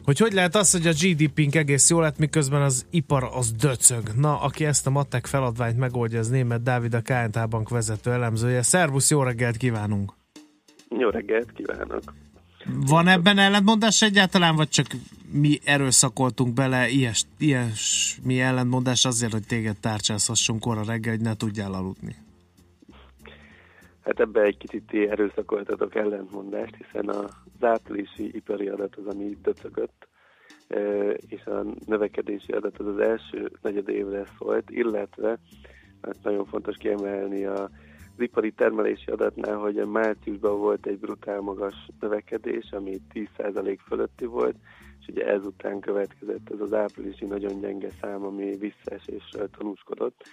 hogy hogy lehet az, hogy a GDP-nk egész jó lett, miközben az ipar az döcög. Na, aki ezt a matek feladványt megoldja, az német Dávid, a KNT Bank vezető elemzője. Szervusz, jó reggelt kívánunk! Jó reggelt kívánok! Van ebben ellentmondás egyáltalán, vagy csak mi erőszakoltunk bele ilyes, ilyesmi ellentmondás azért, hogy téged tárcsázhassunk korra reggel, hogy ne tudjál aludni? Hát ebbe egy kicsit ti erőszakoltatok ellentmondást, hiszen az áprilisi ipari adat az, ami döcögött, e, és a növekedési adat az az első negyed évre szólt, illetve hát nagyon fontos kiemelni a ipari termelési adatnál, hogy a márciusban volt egy brutál magas növekedés, ami 10% fölötti volt, és ugye ezután következett ez az áprilisi nagyon gyenge szám, ami visszaeséssel tanúskodott.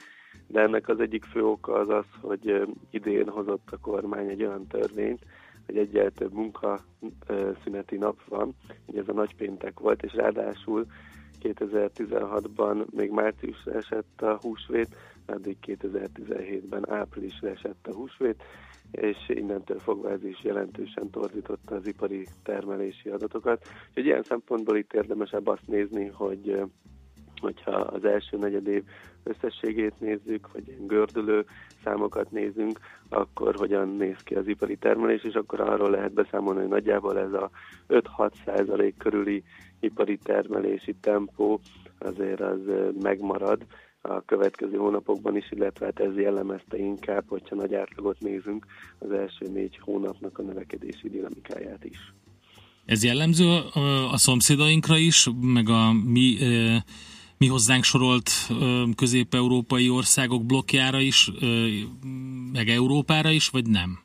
De ennek az egyik fő oka az az, hogy idén hozott a kormány egy olyan törvényt, hogy egyel több munkaszüneti nap van, ugye ez a nagypéntek volt, és ráadásul 2016-ban még márciusra esett a húsvét, addig 2017-ben áprilisra esett a húsvét, és innentől fogva ez is jelentősen torzította az ipari termelési adatokat. Úgyhogy ilyen szempontból itt érdemesebb azt nézni, hogy hogyha az első negyedév összességét nézzük, vagy ilyen gördülő számokat nézünk, akkor hogyan néz ki az ipari termelés, és akkor arról lehet beszámolni, hogy nagyjából ez a 5-6 százalék körüli ipari termelési tempó azért az megmarad a következő hónapokban is, illetve hát ez jellemezte inkább, hogyha nagy átlagot nézünk, az első négy hónapnak a növekedési dinamikáját is. Ez jellemző a, a szomszédainkra is, meg a mi, mi hozzánk sorolt közép-európai országok blokkjára is, meg Európára is, vagy nem?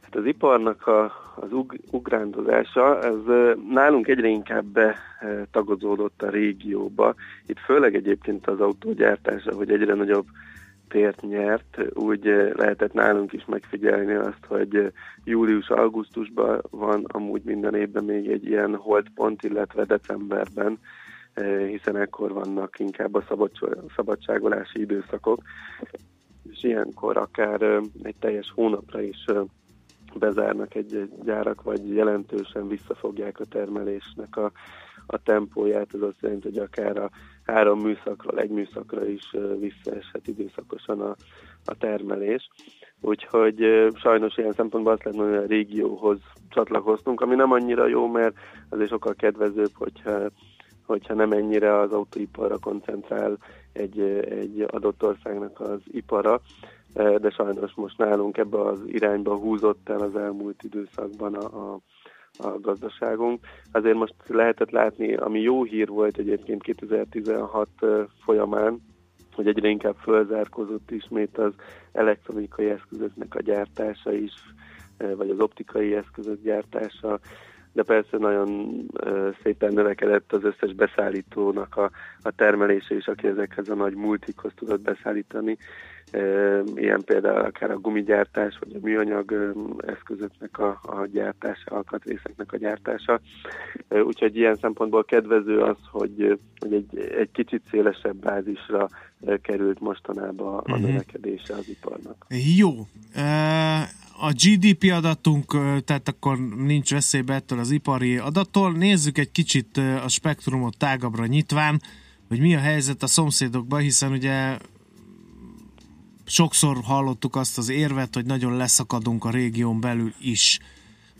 Hát az iparnak a, az ug, ugrándozása, ez nálunk egyre inkább betagozódott a régióba. Itt főleg egyébként az autógyártása, hogy egyre nagyobb tért nyert, úgy lehetett nálunk is megfigyelni azt, hogy július-augusztusban van amúgy minden évben még egy ilyen holdpont, illetve decemberben, hiszen ekkor vannak inkább a szabadság- szabadságolási időszakok, és ilyenkor akár egy teljes hónapra is bezárnak egy, egy gyárak, vagy jelentősen visszafogják a termelésnek a, a tempóját. Ez azt jelenti, hogy akár a három műszakról egy műszakra is visszaeshet időszakosan a, a termelés. Úgyhogy sajnos ilyen szempontból azt lehet mondani, hogy a régióhoz csatlakoztunk, ami nem annyira jó, mert azért sokkal kedvezőbb, hogyha hogyha nem ennyire az autóiparra koncentrál egy, egy adott országnak az ipara, de sajnos most nálunk ebbe az irányba húzott el az elmúlt időszakban a, a, a gazdaságunk. Azért most lehetett látni, ami jó hír volt egyébként 2016 folyamán, hogy egyre inkább fölzárkozott ismét az elektronikai eszközöknek a gyártása is, vagy az optikai eszközök gyártása, de persze nagyon szépen növekedett az összes beszállítónak a, a termelése is, aki ezekhez a nagy multikhoz tudott beszállítani. Ilyen például akár a gumigyártás, vagy a műanyag eszközöknek a, a gyártása, alkatrészeknek a gyártása. Úgyhogy ilyen szempontból kedvező az, hogy, hogy egy, egy kicsit szélesebb bázisra került mostanában a Mhm. növekedése az iparnak. Jó. A GDP adatunk, tehát akkor nincs veszélybe ettől az ipari adattól. Nézzük egy kicsit a spektrumot tágabbra nyitván, hogy mi a helyzet a szomszédokban, hiszen ugye sokszor hallottuk azt az érvet, hogy nagyon leszakadunk a régión belül is.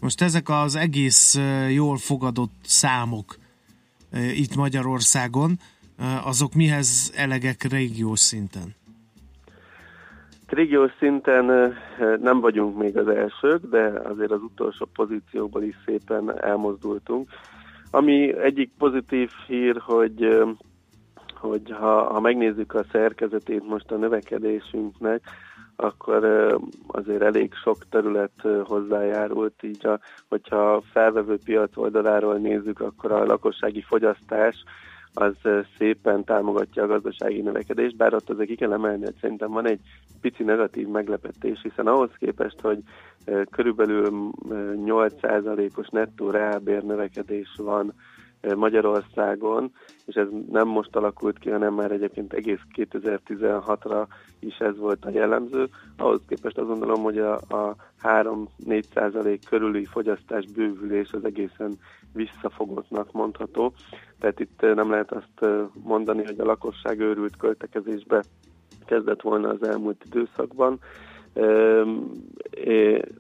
Most ezek az egész jól fogadott számok itt Magyarországon, azok mihez elegek régiós szinten? Régiós szinten nem vagyunk még az elsők, de azért az utolsó pozíciókból is szépen elmozdultunk. Ami egyik pozitív hír, hogy, hogy ha, ha megnézzük a szerkezetét most a növekedésünknek, akkor azért elég sok terület hozzájárult, így a, hogyha a felvevő piac oldaláról nézzük, akkor a lakossági fogyasztás az szépen támogatja a gazdasági növekedést, bár ott azért ki kell emelni, hogy szerintem van egy pici negatív meglepetés, hiszen ahhoz képest, hogy körülbelül ö, 8%-os nettó reálbér növekedés van Magyarországon, és ez nem most alakult ki, hanem már egyébként egész 2016-ra is ez volt a jellemző. Ahhoz képest azt gondolom, hogy a, a 3-4 százalék körüli fogyasztás bővülés az egészen visszafogottnak mondható. Tehát itt nem lehet azt mondani, hogy a lakosság őrült költekezésbe kezdett volna az elmúlt időszakban,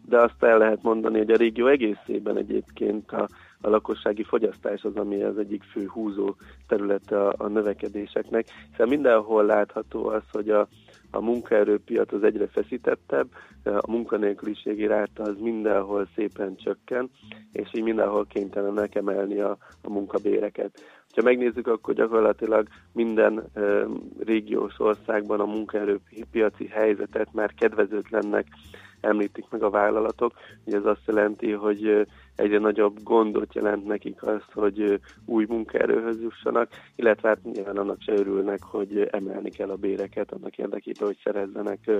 de azt el lehet mondani, hogy a régió egészében egyébként a, a lakossági fogyasztás az, ami az egyik fő húzó területe a, a növekedéseknek, hiszen mindenhol látható az, hogy a, a munkaerőpiac az egyre feszítettebb, a munkanélküliségi ráta az mindenhol szépen csökken, és így mindenhol kénytelenek emelni a, a munkabéreket. Ha megnézzük, akkor gyakorlatilag minden e, régiós országban a munkaerőpiaci helyzetet már kedvezőtlennek említik meg a vállalatok. Ugye ez azt jelenti, hogy egyre nagyobb gondot jelent nekik az, hogy új munkaerőhöz jussanak, illetve hát nyilván annak se örülnek, hogy emelni kell a béreket annak érdekében, hogy szerezzenek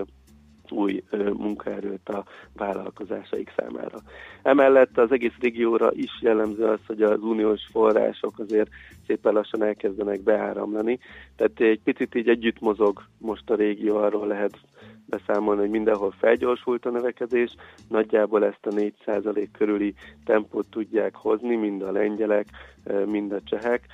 új munkaerőt a vállalkozásaik számára. Emellett az egész régióra is jellemző az, hogy az uniós források azért szépen lassan elkezdenek beáramlani, tehát egy picit így együtt mozog most a régió, arról lehet beszámolni, hogy mindenhol felgyorsult a növekedés, nagyjából ezt a 4% körüli tempót tudják hozni, mind a lengyelek, mind a csehek.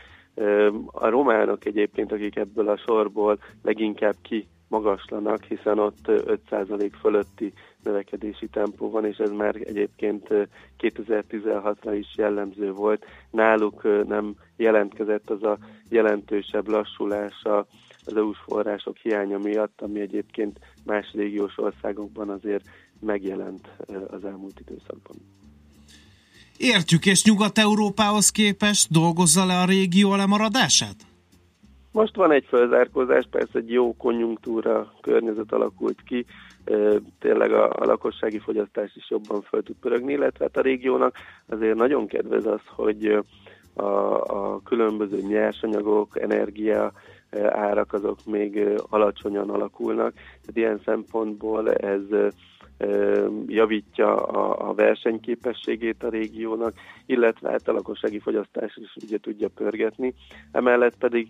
A románok egyébként, akik ebből a sorból leginkább ki magaslanak, hiszen ott 5% fölötti növekedési tempó van, és ez már egyébként 2016-ra is jellemző volt. Náluk nem jelentkezett az a jelentősebb lassulása az EU-s források hiánya miatt, ami egyébként más régiós országokban azért megjelent az elmúlt időszakban. Értjük, és Nyugat-Európához képest dolgozza le a régió lemaradását? Most van egy fölzárkózás, persze egy jó konjunktúra környezet alakult ki, tényleg a, a lakossági fogyasztás is jobban föl tud pörögni, illetve hát a régiónak azért nagyon kedvez az, hogy a, a különböző nyersanyagok, energia, árak azok még alacsonyan alakulnak. Tehát ilyen szempontból ez javítja a, versenyképességét a régiónak, illetve hát a lakossági fogyasztás is ugye tudja pörgetni. Emellett pedig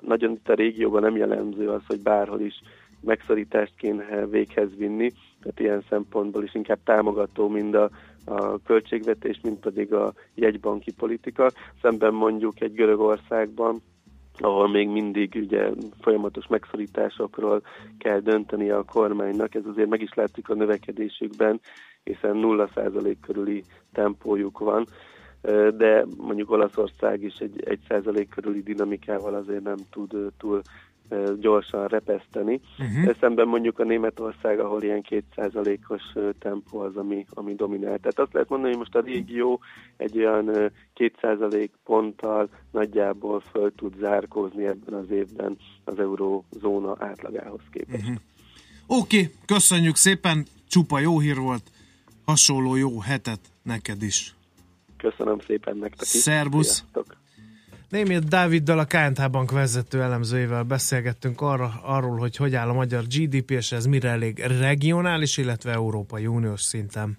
nagyon itt a régióban nem jellemző az, hogy bárhol is megszorítást kéne véghez vinni, tehát ilyen szempontból is inkább támogató mind a, a költségvetés, mint pedig a jegybanki politika. Szemben mondjuk egy Görögországban, ahol még mindig ugye folyamatos megszorításokról kell dönteni a kormánynak, ez azért meg is látszik a növekedésükben, hiszen 0% körüli tempójuk van, de mondjuk Olaszország is egy, egy százalék körüli dinamikával azért nem tud túl gyorsan repeszteni. Uh-huh. Szemben mondjuk a Németország, ahol ilyen kétszázalékos tempó az, ami, ami dominál. Tehát azt lehet mondani, hogy most a régió egy olyan kétszázalék ponttal nagyjából föl tud zárkózni ebben az évben az eurózóna átlagához képest. Uh-huh. Oké, okay, köszönjük szépen, csupa jó hír volt, hasonló jó hetet neked is. Köszönöm szépen nektek is. Szerbusz! Sziasztok. Némét Dáviddal a KNT Bank vezető elemzőjével beszélgettünk arra, arról, hogy hogy áll a magyar GDP, és ez mire elég regionális, illetve Európai Uniós szinten.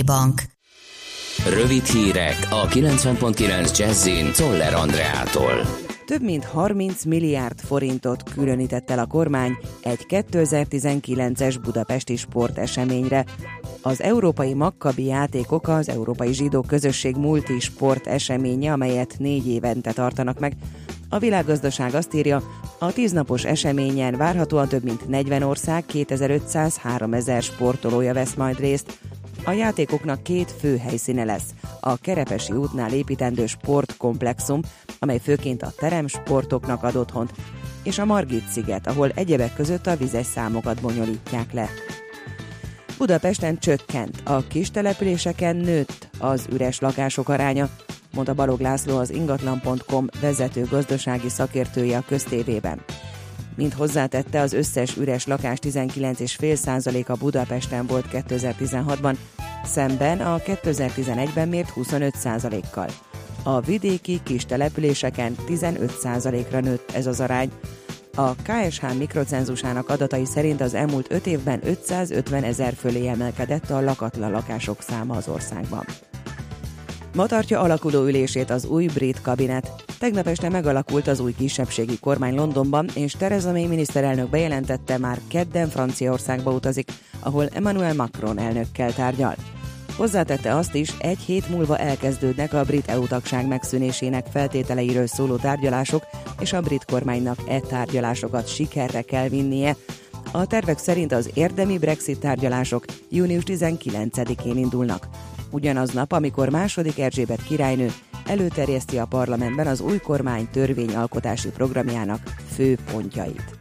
Bank. Rövid hírek a 90.9 Jazzin Toller Andreától. Több mint 30 milliárd forintot különített el a kormány egy 2019-es budapesti sporteseményre. Az Európai Makkabi játékok az Európai Zsidó Közösség multi sport eseménye, amelyet négy évente tartanak meg. A világgazdaság azt írja, a tíznapos eseményen várhatóan több mint 40 ország 2500-3000 sportolója vesz majd részt. A játékoknak két fő helyszíne lesz. A Kerepesi útnál építendő sportkomplexum, amely főként a teremsportoknak ad otthont, és a Margit sziget, ahol egyebek között a vizes számokat bonyolítják le. Budapesten csökkent, a kis településeken nőtt az üres lakások aránya, mondta Balog László az ingatlan.com vezető gazdasági szakértője a köztévében. Mint hozzátette, az összes üres lakás 19,5%-a Budapesten volt 2016-ban, szemben a 2011-ben mért 25%-kal. A vidéki kis településeken 15%-ra nőtt ez az arány. A KSH mikrocenzusának adatai szerint az elmúlt 5 évben 550 ezer fölé emelkedett a lakatlan lakások száma az országban. Ma tartja alakuló ülését az új brit kabinet. Tegnap este megalakult az új kisebbségi kormány Londonban, és Theresa May miniszterelnök bejelentette, már kedden Franciaországba utazik, ahol Emmanuel Macron elnökkel tárgyal. Hozzátette azt is, egy hét múlva elkezdődnek a brit EU tagság megszűnésének feltételeiről szóló tárgyalások, és a brit kormánynak e tárgyalásokat sikerre kell vinnie. A tervek szerint az érdemi Brexit tárgyalások június 19-én indulnak. Ugyanaznap, amikor második Erzsébet királynő előterjeszti a parlamentben az új kormány törvényalkotási programjának fő pontjait.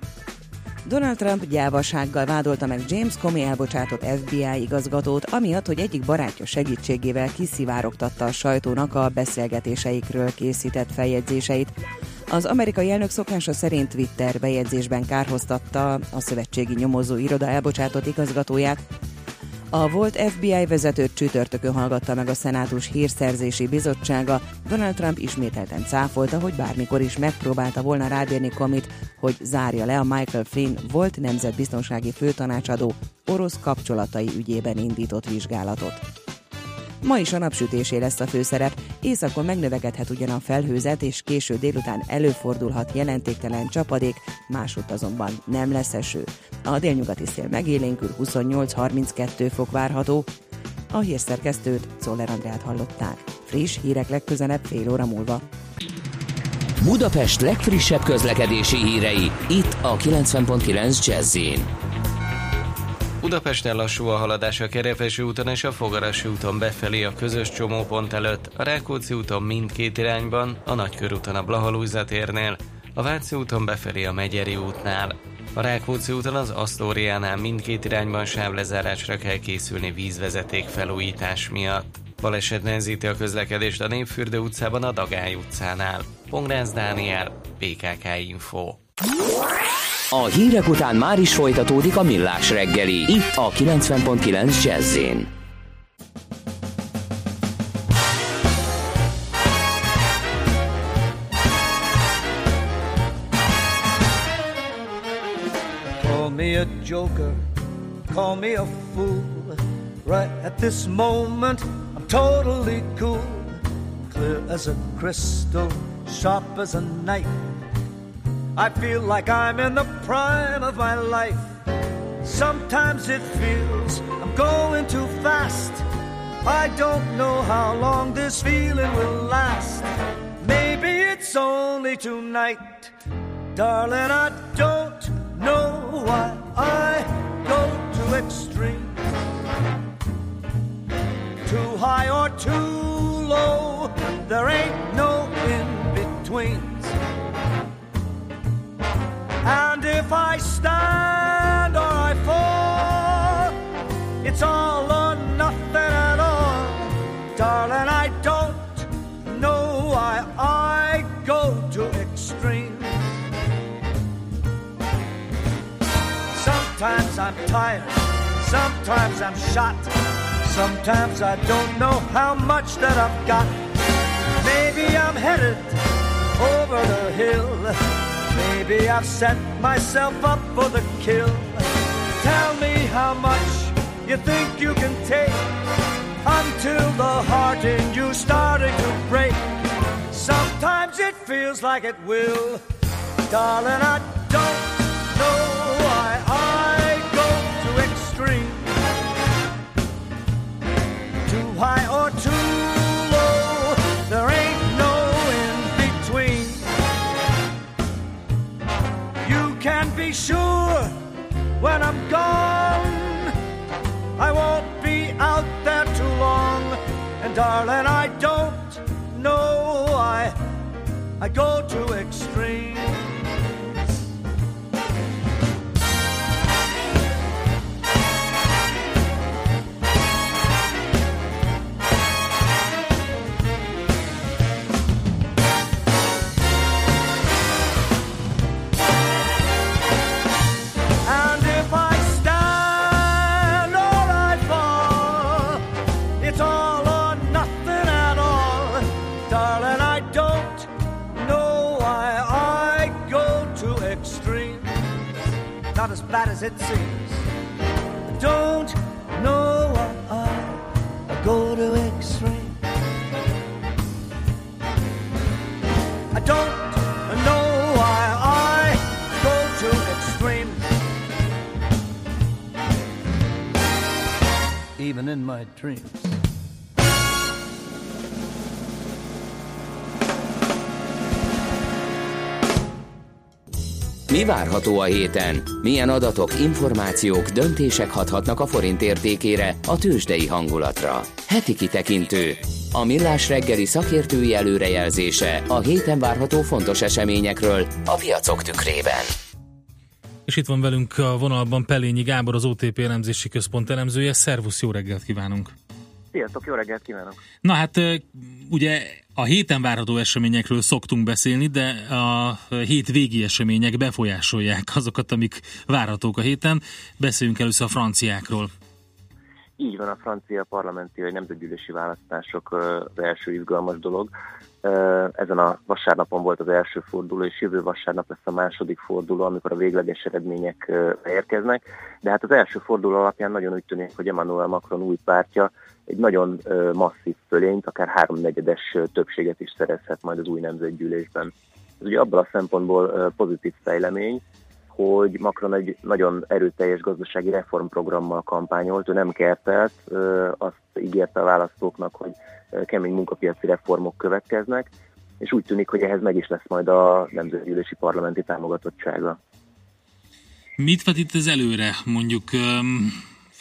Donald Trump gyávasággal vádolta meg James Comey elbocsátott FBI igazgatót, amiatt, hogy egyik barátja segítségével kiszivárogtatta a sajtónak a beszélgetéseikről készített feljegyzéseit. Az amerikai elnök szokása szerint Twitter bejegyzésben kárhoztatta a szövetségi nyomozó iroda elbocsátott igazgatóját, a volt FBI vezetőt csütörtökön hallgatta meg a Szenátus hírszerzési bizottsága. Donald Trump ismételten cáfolta, hogy bármikor is megpróbálta volna rábírni komit, hogy zárja le a Michael Flynn volt nemzetbiztonsági főtanácsadó orosz kapcsolatai ügyében indított vizsgálatot. Ma is a napsütésé lesz a főszerep, északon megnövekedhet ugyan a felhőzet, és késő délután előfordulhat jelentéktelen csapadék, másút azonban nem lesz eső. A délnyugati szél megélénkül 28-32 fok várható. A hírszerkesztőt, Szoller Andrát hallották. Friss hírek legközelebb fél óra múlva. Budapest legfrissebb közlekedési hírei, itt a 90.9 jazz Budapesten lassú a haladás a Kerepesi úton és a Fogarasi úton befelé a közös csomópont előtt, a Rákóczi úton mindkét irányban, a Nagykörúton a Blahalújza térnél, a Váci úton befelé a Megyeri útnál. A Rákóczi úton az Asztóriánál mindkét irányban sávlezárásra kell készülni vízvezeték felújítás miatt. Baleset nehezíti a közlekedést a Népfürdő utcában a Dagály utcánál. Pongrász Dániel, PKK Info. A hírek után már is folytatódik a millás reggeli, itt a 90.9 jazz a joker, call me a fool. Right at this moment, I'm totally cool. Clear as a crystal, sharp as a knife. I feel like I'm in the prime of my life. Sometimes it feels I'm going too fast. I don't know how long this feeling will last. Maybe it's only tonight. Darling, I don't know why I go to extreme. Too high or too low, there ain't no in betweens. And if I stand I'm tired, sometimes I'm shot. Sometimes I don't know how much that I've got. Maybe I'm headed over the hill. Maybe I've set myself up for the kill. Tell me how much you think you can take until the heart in you starting to break. Sometimes it feels like it will. Darling, I don't know High or too low, there ain't no in between. You can be sure when I'm gone, I won't be out there too long. And darling, I don't know why I go to extremes. Bad as it seems. I don't know why I go to extremes. I don't know why I go to extremes. Even in my dreams. Mi várható a héten? Milyen adatok, információk, döntések hathatnak a forint értékére, a tőzsdei hangulatra? Heti kitekintő. A millás reggeli szakértői előrejelzése a héten várható fontos eseményekről a piacok tükrében. És itt van velünk a vonalban Pelényi Gábor, az OTP elemzési központ elemzője. Szervusz, jó reggelt kívánunk! Sziasztok, jó reggelt kívánok! Na hát ugye a héten várható eseményekről szoktunk beszélni, de a hét végi események befolyásolják azokat, amik várhatók a héten. Beszéljünk először a franciákról. Így van, a francia parlamenti vagy nemzetgyűlési választások az első izgalmas dolog. Ezen a vasárnapon volt az első forduló, és jövő vasárnap lesz a második forduló, amikor a végleges eredmények érkeznek. De hát az első forduló alapján nagyon úgy tűnik, hogy Emmanuel Macron új pártja egy nagyon masszív fölényt, akár háromnegyedes többséget is szerezhet majd az új nemzetgyűlésben. Ez ugye abban a szempontból pozitív fejlemény, hogy Macron egy nagyon erőteljes gazdasági reformprogrammal kampányolt, ő nem kertelt, azt ígérte a választóknak, hogy kemény munkapiaci reformok következnek, és úgy tűnik, hogy ehhez meg is lesz majd a nemzetgyűlési parlamenti támogatottsága. Mit vet itt ez előre, mondjuk öm,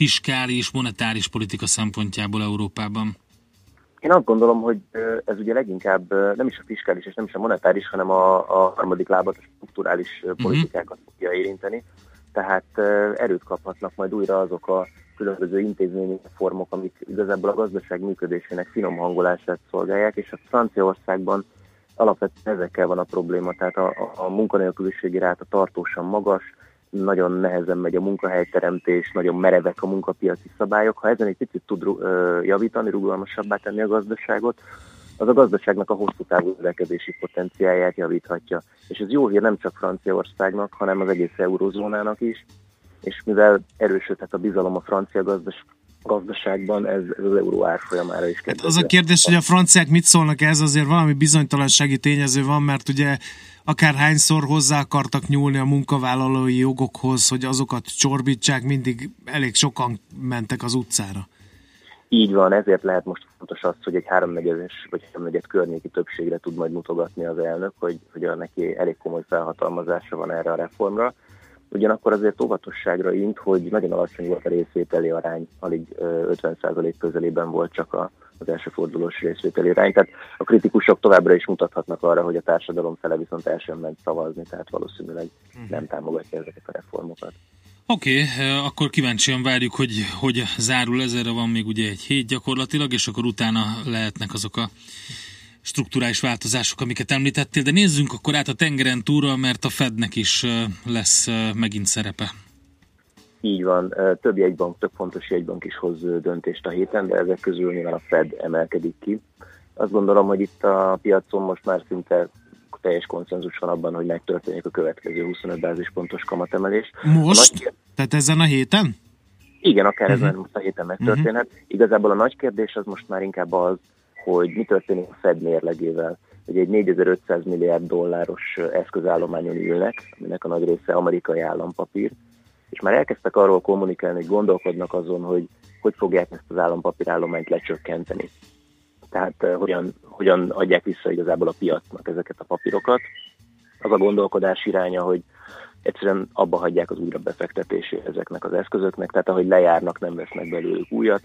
fiskális, monetáris politika szempontjából Európában? Én azt gondolom, hogy ez ugye leginkább nem is a fiskális és nem is a monetáris, hanem a, a harmadik lábat, a strukturális ö, politikákat fogja érinteni. Tehát erőt kaphatnak majd újra azok a különböző intézményi reformok, amik igazából a gazdaság működésének finom hangolását szolgálják, és a Franciaországban alapvetően ezekkel van a probléma, tehát a, a munkanélküliségi ráta tartósan magas, nagyon nehezen megy a munkahelyteremtés, nagyon merevek a munkapiaci szabályok. Ha ezen egy picit tud javítani, rugalmasabbá tenni a gazdaságot, az a gazdaságnak a hosszú távú növekedési potenciáját javíthatja. És ez jó hír nem csak Franciaországnak, hanem az egész eurozónának is, és mivel erősödhet a bizalom a francia gazdas- gazdaságban, ez, ez az euró árfolyamára is Hát az a kérdés, hogy a franciák mit szólnak ez, azért valami bizonytalansági tényező van, mert ugye akár hányszor hozzá akartak nyúlni a munkavállalói jogokhoz, hogy azokat csorbítsák, mindig elég sokan mentek az utcára. Így van, ezért lehet most fontos az, hogy egy háromnegyedes vagy háromnegyed környéki többségre tud majd mutogatni az elnök, hogy, hogy a neki elég komoly felhatalmazása van erre a reformra. Ugyanakkor azért óvatosságra int, hogy nagyon alacsony volt a részvételi arány, alig ö, 50% közelében volt csak a, az első fordulós részvételi arány. Tehát a kritikusok továbbra is mutathatnak arra, hogy a társadalom fele viszont el sem ment szavazni, tehát valószínűleg nem támogatja ezeket a reformokat. Oké, okay, akkor kíváncsian várjuk, hogy hogy zárul ez, erre van még ugye egy hét gyakorlatilag, és akkor utána lehetnek azok a strukturális változások, amiket említettél, de nézzünk akkor át a tengeren túlra, mert a Fednek is ö, lesz ö, megint szerepe. Így van, több jegybank, több fontos jegybank is hoz döntést a héten, de ezek közül nyilván a Fed emelkedik ki. Azt gondolom, hogy itt a piacon most már szinte teljes konszenzus van abban, hogy megtörténik a következő 25 bázispontos kamatemelés. Most? Nagy, Tehát ezen a héten? igen, akár uh-huh. ez most a héten megtörténhet. Uh-huh. Igazából a nagy kérdés az most már inkább az, hogy mi történik a Fed mérlegével. Ugye egy 4500 milliárd dolláros eszközállományon ülnek, aminek a nagy része amerikai állampapír, és már elkezdtek arról kommunikálni, hogy gondolkodnak azon, hogy hogy fogják ezt az állampapírállományt lecsökkenteni. Tehát uh, hogyan, hogyan adják vissza igazából a piacnak ezeket a papírokat. Az a gondolkodás iránya, hogy egyszerűen abba hagyják az újra befektetését ezeknek az eszközöknek, tehát ahogy lejárnak, nem vesznek belőlük újat,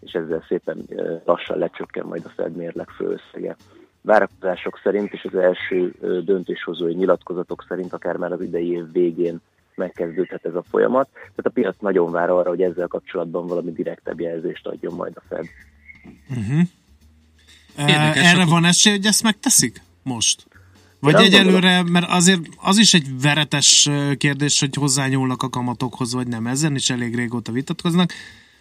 és ezzel szépen uh, lassan lecsökken majd a Fed mérleg főösszege. várakozások szerint és az első ö, döntéshozói nyilatkozatok szerint akár már az idei év végén megkezdődhet ez a folyamat. Tehát a piac nagyon vár arra, hogy ezzel kapcsolatban valami direktebb jelzést adjon majd a Fed. Uh-huh. Érdekes, Erre van esély, hogy ezt megteszik most? Vagy Én egyelőre, mert azért az is egy veretes ö, kérdés, hogy hozzányúlnak a kamatokhoz, vagy nem. Ezen is elég régóta vitatkoznak.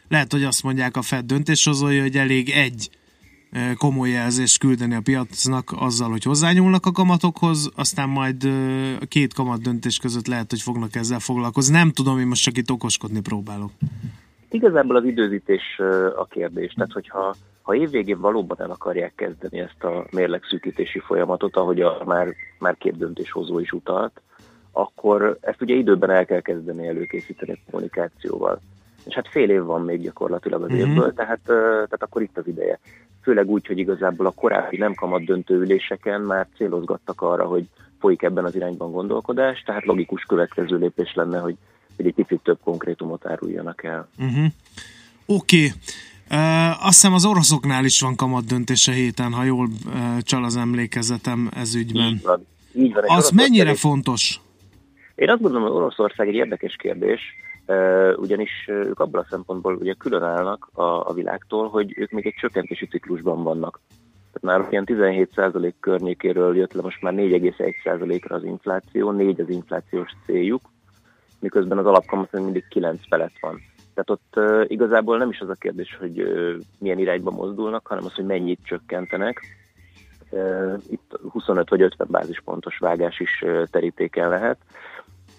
Lehet, hogy azt mondják a Fed döntéshozói, hogy elég egy komoly jelzést küldeni a piacnak azzal, hogy hozzányúlnak a kamatokhoz, aztán majd két kamat döntés között lehet, hogy fognak ezzel foglalkozni. Nem tudom, én most csak itt okoskodni próbálok. Igazából az időzítés a kérdés. Tehát, hogyha ha évvégén valóban el akarják kezdeni ezt a mérlegszűkítési folyamatot, ahogy a már, már két döntéshozó is utalt, akkor ezt ugye időben el kell kezdeni előkészíteni a kommunikációval. És hát fél év van még gyakorlatilag az Mhm. évből, tehát, tehát akkor itt az ideje. Főleg úgy, hogy igazából a korábbi nem kamat döntő üléseken már célozgattak arra, hogy folyik ebben az irányban gondolkodás, tehát logikus következő lépés lenne, hogy, hogy egy picit több konkrétumot áruljanak el. Uh-huh. Oké. Okay. Uh, azt hiszem az oroszoknál is van kamat döntés a héten, ha jól uh, csal az emlékezetem ez ügyben. Így van. Így van. Az mennyire egy- fontos? Én azt gondolom, hogy Oroszország egy érdekes kérdés, ugyanis ők abban a szempontból ugye különállnak a, a világtól, hogy ők még egy csökkentési ciklusban vannak. Tehát már ilyen 17% környékéről jött le most már 4,1%-ra az infláció, 4 az inflációs céljuk, miközben az alapkamat még mindig 9 felett van. Tehát ott uh, igazából nem is az a kérdés, hogy uh, milyen irányba mozdulnak, hanem az, hogy mennyit csökkentenek. Uh, itt 25 vagy 50 bázispontos vágás is uh, terítéken lehet.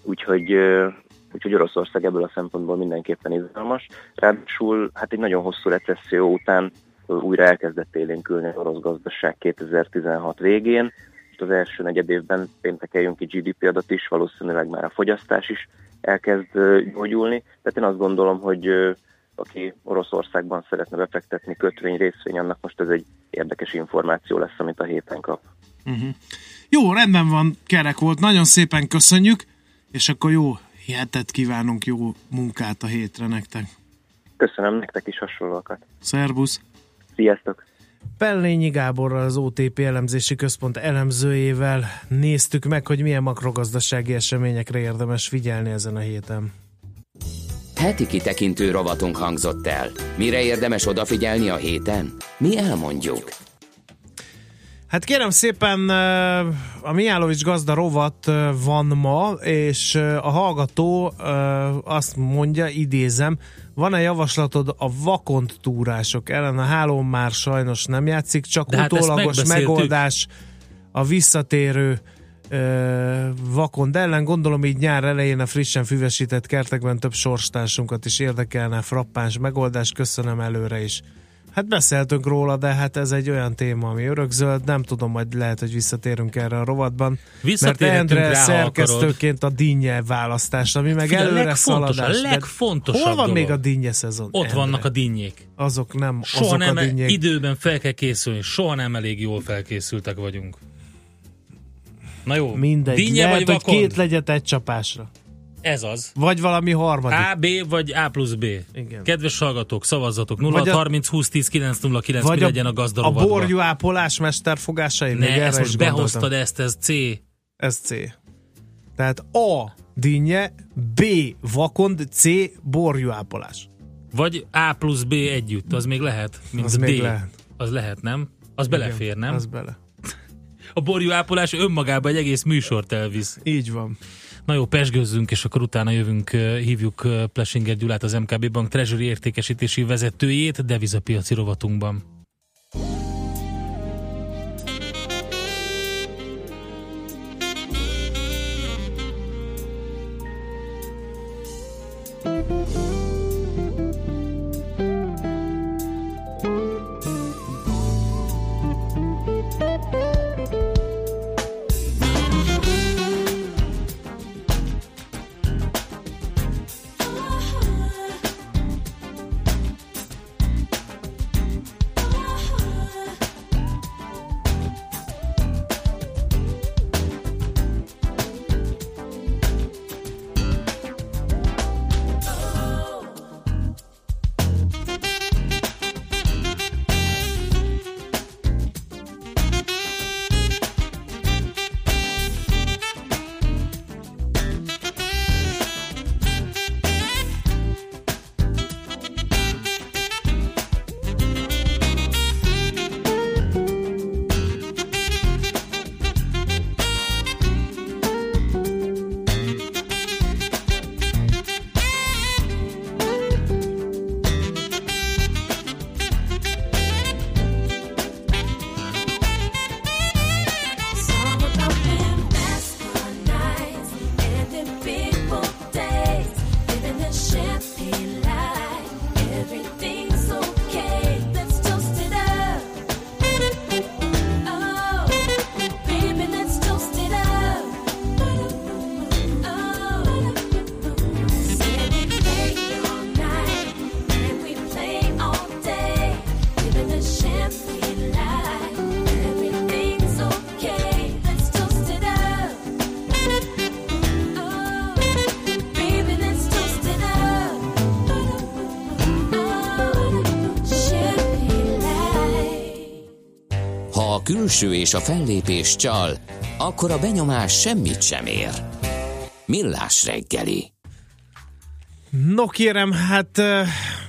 Úgyhogy, uh, úgyhogy Oroszország ebből a szempontból mindenképpen izgalmas. Ráadásul hát egy nagyon hosszú recesszió után újra elkezdett élénkülni az orosz gazdaság 2016 végén. Most az első negyed évben pénteken jön ki GDP adat is, valószínűleg már a fogyasztás is elkezd gyógyulni. Tehát én azt gondolom, hogy aki Oroszországban szeretne befektetni kötvény részvény, annak most ez egy érdekes információ lesz, amit a héten kap. Uh-huh. Jó, rendben van, kerek volt. Nagyon szépen köszönjük, és akkor jó hetet kívánunk, jó munkát a hétre nektek. Köszönöm nektek is hasonlókat. Szerbusz! Sziasztok! Pellényi Gáborral, az OTP elemzési központ elemzőjével néztük meg, hogy milyen makrogazdasági eseményekre érdemes figyelni ezen a héten. Heti kitekintő rovatunk hangzott el. Mire érdemes odafigyelni a héten? Mi elmondjuk. Hát kérem szépen, a Mijálovics gazda rovat van ma, és a hallgató azt mondja, idézem, van-e javaslatod a vakont túrások ellen? A hálón már sajnos nem játszik, csak De hát utólagos megbeszéltük. megoldás a visszatérő vakond ellen. Gondolom így nyár elején a frissen füvesített kertekben több sorstársunkat is érdekelne frappáns megoldás. Köszönöm előre is. Hát beszéltünk róla, de hát ez egy olyan téma, ami örökzöld. Nem tudom, majd lehet, hogy visszatérünk erre a rovatban. Mert Endre rá, szerkesztőként a dinnye választás, ami meg Figyelj, előre szaladás. a legfontosabb Hol van dolog. még a dinnye szezon? Ott Endre? vannak a dinnyék. Azok nem, Soha azok nem a dinnyék. időben fel kell készülni, soha nem elég jól felkészültek vagyunk. Na jó, Mindegy, dinnye lehet, vagy hogy két legyet egy csapásra. Ez az. Vagy valami harmadik. A, B vagy A plusz B. Igen. Kedves hallgatók, szavazzatok. 0 Vagy a- 30 20 10 909 Vagy mi a, legyen a a gazdarovatban. borjú ápolás mesterfogásai? Ne, erre ezt most gondoltam. behoztad ezt, ez C. Ez C. Tehát A. Dinnye, B. Vakond, C. Borjú ápolás. Vagy A plusz B együtt, az még lehet. Mint Az a még D. lehet. Az lehet, nem? Az belefér, nem? Az bele. A borjú ápolás önmagában egy egész műsort elvisz. Így van. Na jó, pesgőzzünk, és akkor utána jövünk, hívjuk Plesinger Gyulát, az MKB Bank Treasury értékesítési vezetőjét devizapiaci rovatunkban. Külső és a fellépés csal, akkor a benyomás semmit sem ér. Millás reggeli. No kérem, hát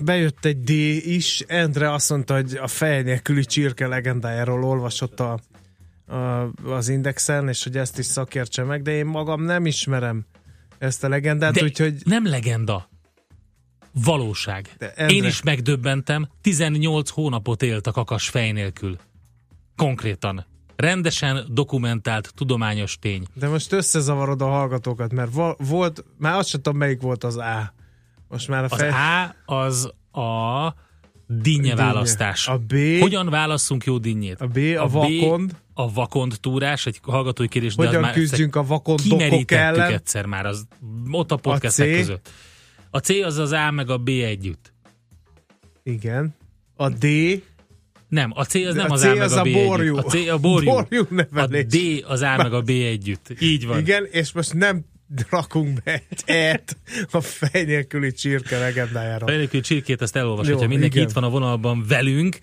bejött egy D is. Endre azt mondta, hogy a fej nélküli csirke legendájáról olvasott a, a, az Indexen, és hogy ezt is szakértse meg, de én magam nem ismerem ezt a legendát, De úgyhogy nem legenda. Valóság. Endre- Én is megdöbbentem, 18 hónapot élt a kakas fej nélkül. Konkrétan. Rendesen dokumentált tudományos tény. De most összezavarod a hallgatókat, mert vo- volt, már azt sem tudom, melyik volt az A. Most már a Az fej... A az a dinnye választás. A B- Hogyan válasszunk jó dinnyét? A B a vakond. a vakond túrás, egy hallgatói kérdés, de az Hogyan már küzdjünk a vakondokok kimerítettük ellen? egyszer már, az ott a podcastek C? között. A C az az A meg a B együtt. Igen. A D. Nem, a C az nem a az C A meg az a a B borjú. együtt. A C a borjú. Borjú a nevelés. D az A meg a B együtt. Így van. Igen, és most nem rakunk be egy et a fej nélküli csirke legendájára. Fejnélkül csirkét ezt elolvashatja. Mindenki igen. itt van a vonalban velünk.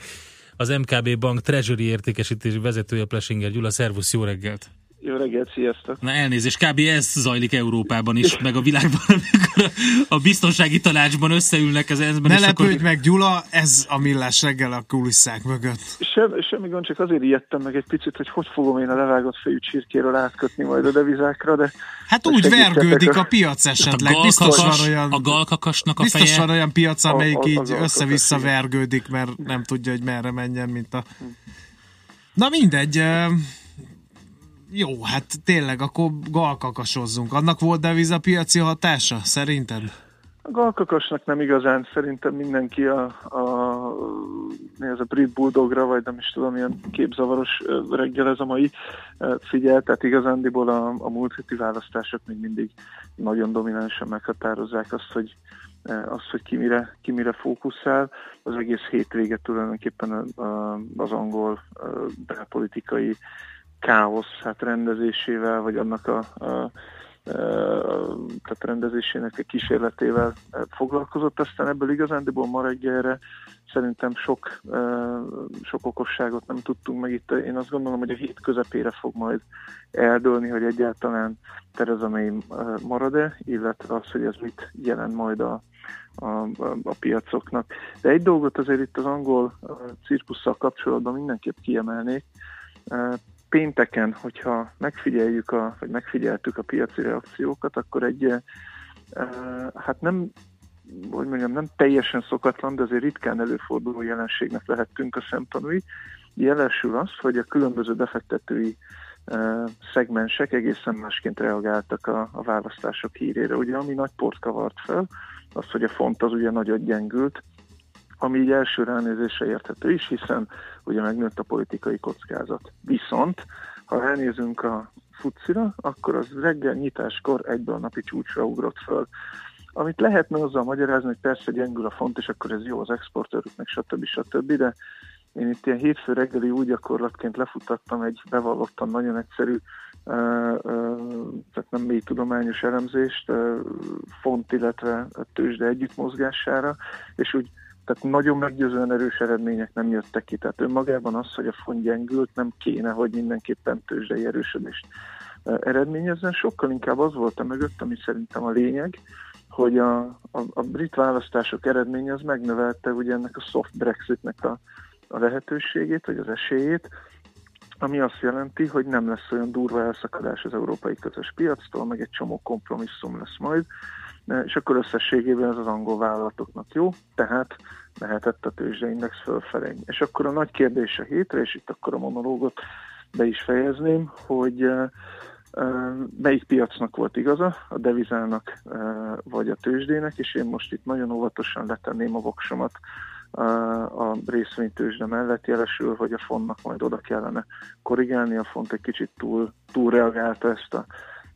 Az MKB Bank Treasury értékesítési vezetője Plesinger Gyula. Szervusz, jó reggelt! Jó reggelt, sziasztok! Na elnézést, kb. ez zajlik Európában is, meg a világban, amikor a, a biztonsági tanácsban összeülnek az ENSZ-ben. Ne és akkor- lepődj meg, Gyula, ez a millás reggel a kulisszák mögött. Sem, semmi gond, csak azért ijedtem meg egy picit, hogy hogy fogom én a levágott fejű csirkéről átkötni majd a devizákra, de... Hát úgy vergődik a piac esetleg. a Biztos van olyan, a galkakasnak a biztos feje. van olyan piac, amelyik A- a- a így össze-vissza vergődik, mert nem tudja, hogy merre menjen, mint a... Na mindegy, jó, hát tényleg, akkor galkakasozzunk. Annak volt devizapiaci hatása, szerinted? A galkakasnak nem igazán, szerintem mindenki a, a, mi az a brit bulldogra, vagy nem is tudom, ilyen képzavaros reggel ez a mai figyel, tehát igazándiból a, a múlt heti választások még mindig nagyon dominánsan meghatározzák azt, hogy ö, azt, hogy ki mire, ki mire fókuszál. Az egész hétvége tulajdonképpen az angol belpolitikai káosz hát rendezésével, vagy annak a, a tehát rendezésének a kísérletével eh, foglalkozott, aztán ebből igazándiból ma reggelre szerintem sok, eh, sok okosságot nem tudtunk meg itt. Én azt gondolom, hogy a hét közepére fog majd eldőlni, hogy egyáltalán Theresa May eh, marad-e, illetve az, hogy ez mit jelent majd a, a, a, a piacoknak. De egy dolgot azért itt az angol cirkusszal kapcsolatban mindenképp kiemelnék, pénteken, hogyha megfigyeljük, a, vagy megfigyeltük a piaci reakciókat, akkor egy, eh, hát nem, hogy mondjam, nem teljesen szokatlan, de azért ritkán előforduló jelenségnek lehettünk a szemtanúi. Jelesül az, hogy a különböző befektetői eh, szegmensek egészen másként reagáltak a, a választások hírére. Ugye, ami nagy port kavart fel, az, hogy a font az ugye nagyot gyengült, ami így első ránézésre érthető is, hiszen ugye megnőtt a politikai kockázat. Viszont, ha ránézünk a futcira, akkor az reggel nyitáskor egyből a napi csúcsra ugrott föl. Amit lehetne azzal magyarázni, hogy persze gyengül a font, és akkor ez jó az exportőröknek, stb. stb., de én itt ilyen hétfő reggeli új gyakorlatként lefutattam egy bevallottan nagyon egyszerű, tehát nem mély tudományos elemzést, uh, font, illetve tőzsde együttmozgására, és úgy tehát nagyon meggyőzően erős eredmények nem jöttek ki. Tehát önmagában az, hogy a font gyengült, nem kéne, hogy mindenképpen tőzsdei erősödést eh, eredményezzen. Sokkal inkább az volt a mögött, ami szerintem a lényeg, hogy a, a, a brit választások eredménye az megnövelte ugye ennek a soft Brexitnek a, a lehetőségét, vagy az esélyét, ami azt jelenti, hogy nem lesz olyan durva elszakadás az európai közös piactól, meg egy csomó kompromisszum lesz majd, és akkor összességében ez az angol vállalatoknak jó, tehát mehetett a tőzsdeindex fölfelé. És akkor a nagy kérdés a hétre, és itt akkor a monológot be is fejezném, hogy melyik piacnak volt igaza, a devizának vagy a tőzsdének, és én most itt nagyon óvatosan letenném a voksomat a részvénytőzsde mellett jelesül, hogy a fontnak majd oda kellene korrigálni, a font egy kicsit túl, túl reagálta ezt a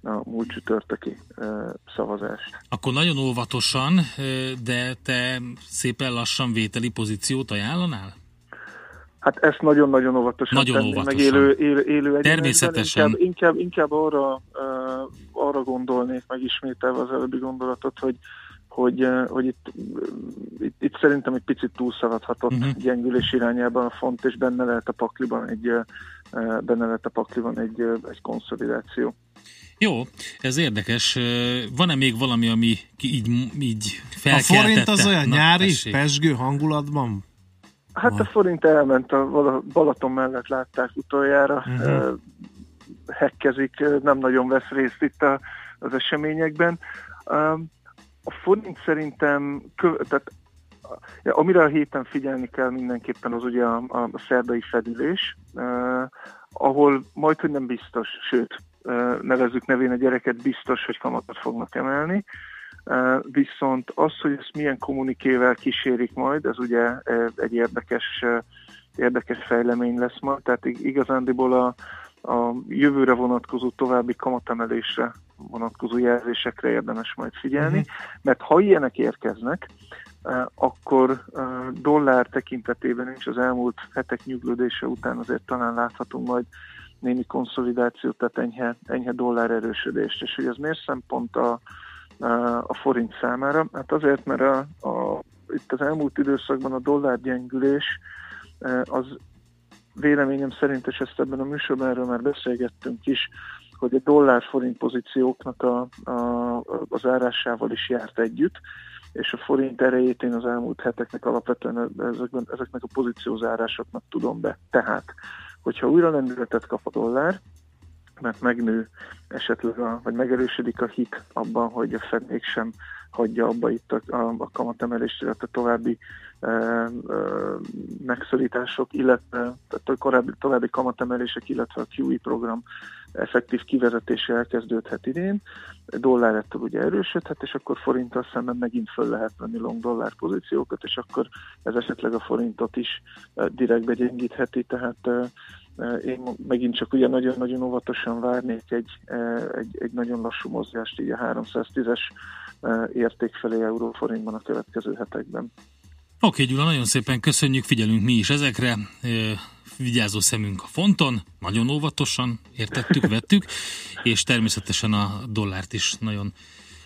a múlt csütörtöki szavazást. Akkor nagyon óvatosan, de te szépen lassan vételi pozíciót ajánlanál? Hát ezt nagyon-nagyon óvatosan Nagyon tenni, óvatosan. meg élő, élő, élő Természetesen. Inkább, inkább, inkább arra, arra gondolnék, megismételve az előbbi gondolatot, hogy hogy, hogy itt, itt, itt szerintem egy picit túlszaladhatott uh-huh. gyengülés irányában a font, és benne lehet a pakliban egy, benne lehet a pakliban egy, egy konszolidáció. Jó, ez érdekes. Van-e még valami, ami így, így A felkeltette? forint az olyan Na, nyári, tessék. pesgő hangulatban? Hát a forint elment, a Balaton mellett látták utoljára, uh-huh. hekkezik, nem nagyon vesz részt itt a, az eseményekben. A forint szerintem, tehát Ja, amire a héten figyelni kell mindenképpen az ugye a, a szerdai fedülés, eh, ahol majd, hogy nem biztos, sőt, nevezzük nevén a gyereket, biztos, hogy kamatot fognak emelni. Viszont az, hogy ezt milyen kommunikével kísérik majd, ez ugye egy érdekes, érdekes fejlemény lesz majd, tehát ig- igazándiból a, a jövőre vonatkozó további kamatemelésre vonatkozó jelzésekre érdemes majd figyelni, Mhm. mert ha ilyenek érkeznek, akkor dollár tekintetében is az elmúlt hetek nyuglódése után azért talán láthatunk majd némi konszolidációt, tehát enyhe, enyhe dollár erősödést. És hogy ez miért szempont a, a, forint számára? Hát azért, mert a, a, itt az elmúlt időszakban a dollár gyengülés eh, az véleményem szerint, és ezt ebben a műsorban erről már beszélgettünk is, hogy a dollár-forint pozícióknak a, a, az árásával is járt együtt, és a forint erejét én az elmúlt heteknek alapvetően ezekben, ezeknek a pozíciózárásoknak tudom be. Tehát, hogyha újra lendületet kap a dollár, mert megnő esetleg, a, vagy megerősödik a hit abban, hogy a Fed mégsem hagyja abba itt a, a, a kamatemelést, illetve további e, e, megszorítások, illetve tehát a korábbi, további kamatemelések, illetve a QE program effektív kivezetése elkezdődhet idén, dollár ettől ugye erősödhet, és akkor forinttal szemben megint föl lehet venni long dollár pozíciókat, és akkor ez esetleg a forintot is e, direktbe gyengítheti, tehát e, én megint csak ugye nagyon-nagyon óvatosan várnék egy, egy, egy nagyon lassú mozgást így a 310-es érték felé euróforintban a következő hetekben. Oké, Gyula, nagyon szépen köszönjük, figyelünk mi is ezekre. Vigyázó szemünk a fonton, nagyon óvatosan értettük, vettük, és természetesen a dollárt is nagyon,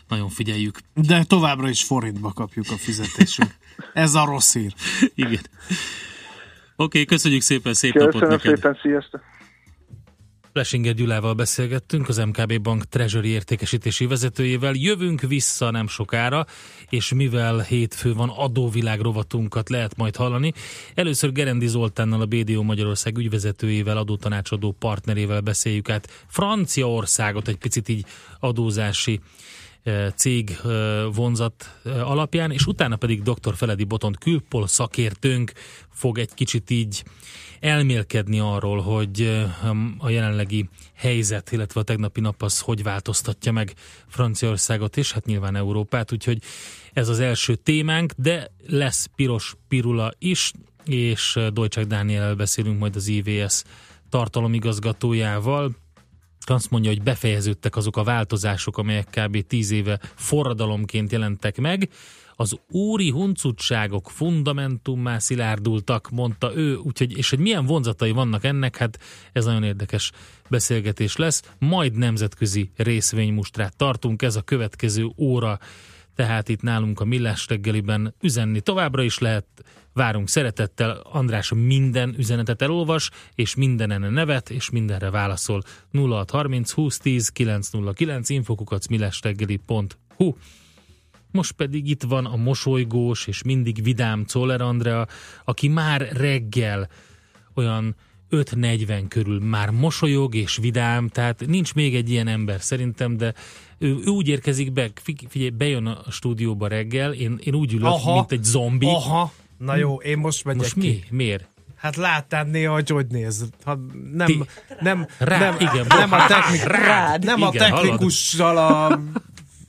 nagyon figyeljük. De továbbra is forintba kapjuk a fizetésünk. Ez a rossz hír. Igen. Oké, köszönjük szépen, szép napot Köszönöm neked. szépen, sziasztok! Lesinger Gyulával beszélgettünk, az MKB Bank Treasury értékesítési vezetőjével. Jövünk vissza nem sokára, és mivel hétfő van, adóvilág rovatunkat lehet majd hallani. Először Gerendi Zoltánnal, a BDO Magyarország ügyvezetőjével, adótanácsadó partnerével beszéljük át Franciaországot egy picit így adózási cég vonzat alapján, és utána pedig dr. Feledi Botont külpol szakértőnk fog egy kicsit így elmélkedni arról, hogy eh, a jelenlegi helyzet, illetve a tegnapi nap az hogy változtatja meg Franciaországot, és hát nyilván Európát, úgyhogy ez az első témánk, de lesz piros pirula is, és Dolcsák Dániel beszélünk majd az IVS tartalomigazgatójával, azt mondja, hogy befejeződtek azok a változások, amelyek kb. 10 éve forradalomként jelentek meg. Az úri huncutságok fundamentummá szilárdultak, mondta ő, úgyhogy, és hogy milyen vonzatai vannak ennek, hát ez nagyon érdekes beszélgetés lesz. Majd nemzetközi részvénymustrát tartunk, ez a következő óra, tehát itt nálunk a Millás reggeliben üzenni továbbra is lehet, várunk szeretettel, András minden üzenetet elolvas, és mindenen nevet, és mindenre válaszol 0630 2010 909 infokukac millásreggeli.hu most pedig itt van a mosolygós és mindig vidám Czoller Andrea, aki már reggel olyan 5.40 körül már mosolyog és vidám, tehát nincs még egy ilyen ember szerintem, de ő, ő úgy érkezik be, fi- figyelj, bejön a stúdióba reggel, én, én úgy ülök, Aha. mint egy zombi. Aha. Na jó, én most megyek Most ki. mi? Miért? Hát láttál néha, hogy hogy néz. Ha nem, Ti- nem, Rá- nem, igen, nem, a, rád. technik, Rád. nem a Igen, hallod? technikussal a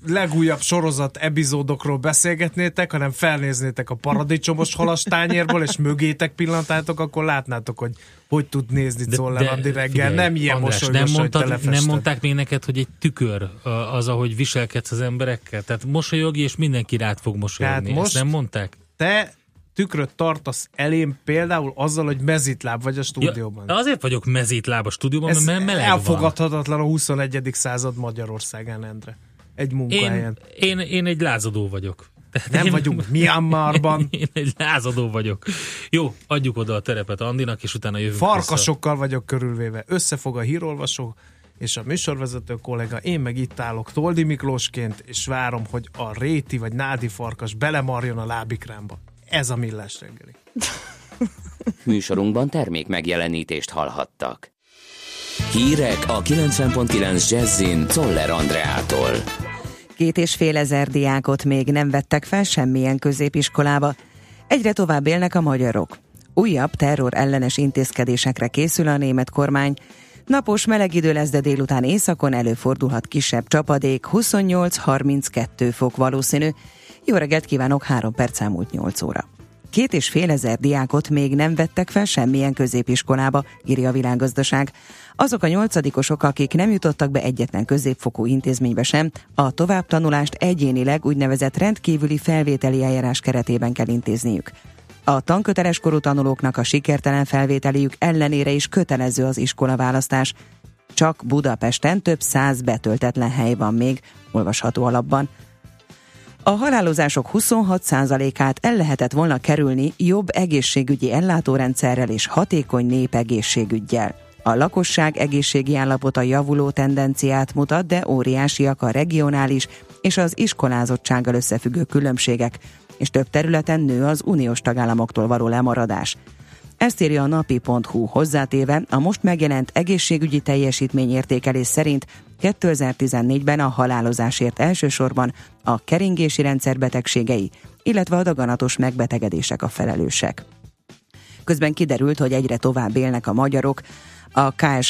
legújabb sorozat epizódokról beszélgetnétek, hanem felnéznétek a paradicsomos halastányérból, és mögétek pillantátok, akkor látnátok, hogy hogy tud nézni Czoller Andi reggel. figyelj, nem ilyen András, nem, mondtad, nem mondták még neked, hogy egy tükör a- az, ahogy viselkedsz az emberekkel? Tehát mosolyog, és mindenki rád fog mosolyogni. Tehát Ezt most nem mondták? Te tükröt tartasz elém például azzal, hogy mezitláb vagy a stúdióban. Ja, azért vagyok mezítláb a stúdióban, Ez mert meleg van. elfogadhatatlan a 21. század Magyarországán, Endre. egy Én, munkahelyen. én, én egy lázadó vagyok. Tehát Nem én, vagyunk Myanmarban. Én egy lázadó vagyok. Jó, adjuk oda a terepet Andinak, és utána jövünk Farkasokkal vagyok körülvéve. Összefog a hírolvasó és a műsorvezető kollega, én meg itt állok Toldi Miklósként, és várom, hogy a réti vagy nádi farkas belemarjon a lábikrámba. Ez a millás reggeli. Műsorunkban termék megjelenítést hallhattak. Hírek a 90.9 Jazzin Toller Andreától. Két és fél ezer diákot még nem vettek fel semmilyen középiskolába. Egyre tovább élnek a magyarok. Újabb terror ellenes intézkedésekre készül a német kormány. Napos meleg idő lesz, de délután északon előfordulhat kisebb csapadék, 28-32 fok valószínű. Jó reggelt kívánok, 3 perc elmúlt 8 óra. Két és fél ezer diákot még nem vettek fel semmilyen középiskolába, írja a világgazdaság. Azok a nyolcadikosok, akik nem jutottak be egyetlen középfokú intézménybe sem, a továbbtanulást egyénileg úgynevezett rendkívüli felvételi eljárás keretében kell intézniük. A tanköteles korú tanulóknak a sikertelen felvételiük ellenére is kötelező az iskolaválasztás. Csak Budapesten több száz betöltetlen hely van még, olvasható alapban. A halálozások 26%-át el lehetett volna kerülni jobb egészségügyi ellátórendszerrel és hatékony népegészségügyel. A lakosság egészségi állapota javuló tendenciát mutat, de óriásiak a regionális és az iskolázottsággal összefüggő különbségek, és több területen nő az uniós tagállamoktól való lemaradás. Ezt írja a napi.hu hozzátéve, a most megjelent egészségügyi teljesítményértékelés szerint 2014-ben a halálozásért elsősorban a keringési rendszer betegségei, illetve a daganatos megbetegedések a felelősek. Közben kiderült, hogy egyre tovább élnek a magyarok, a KSH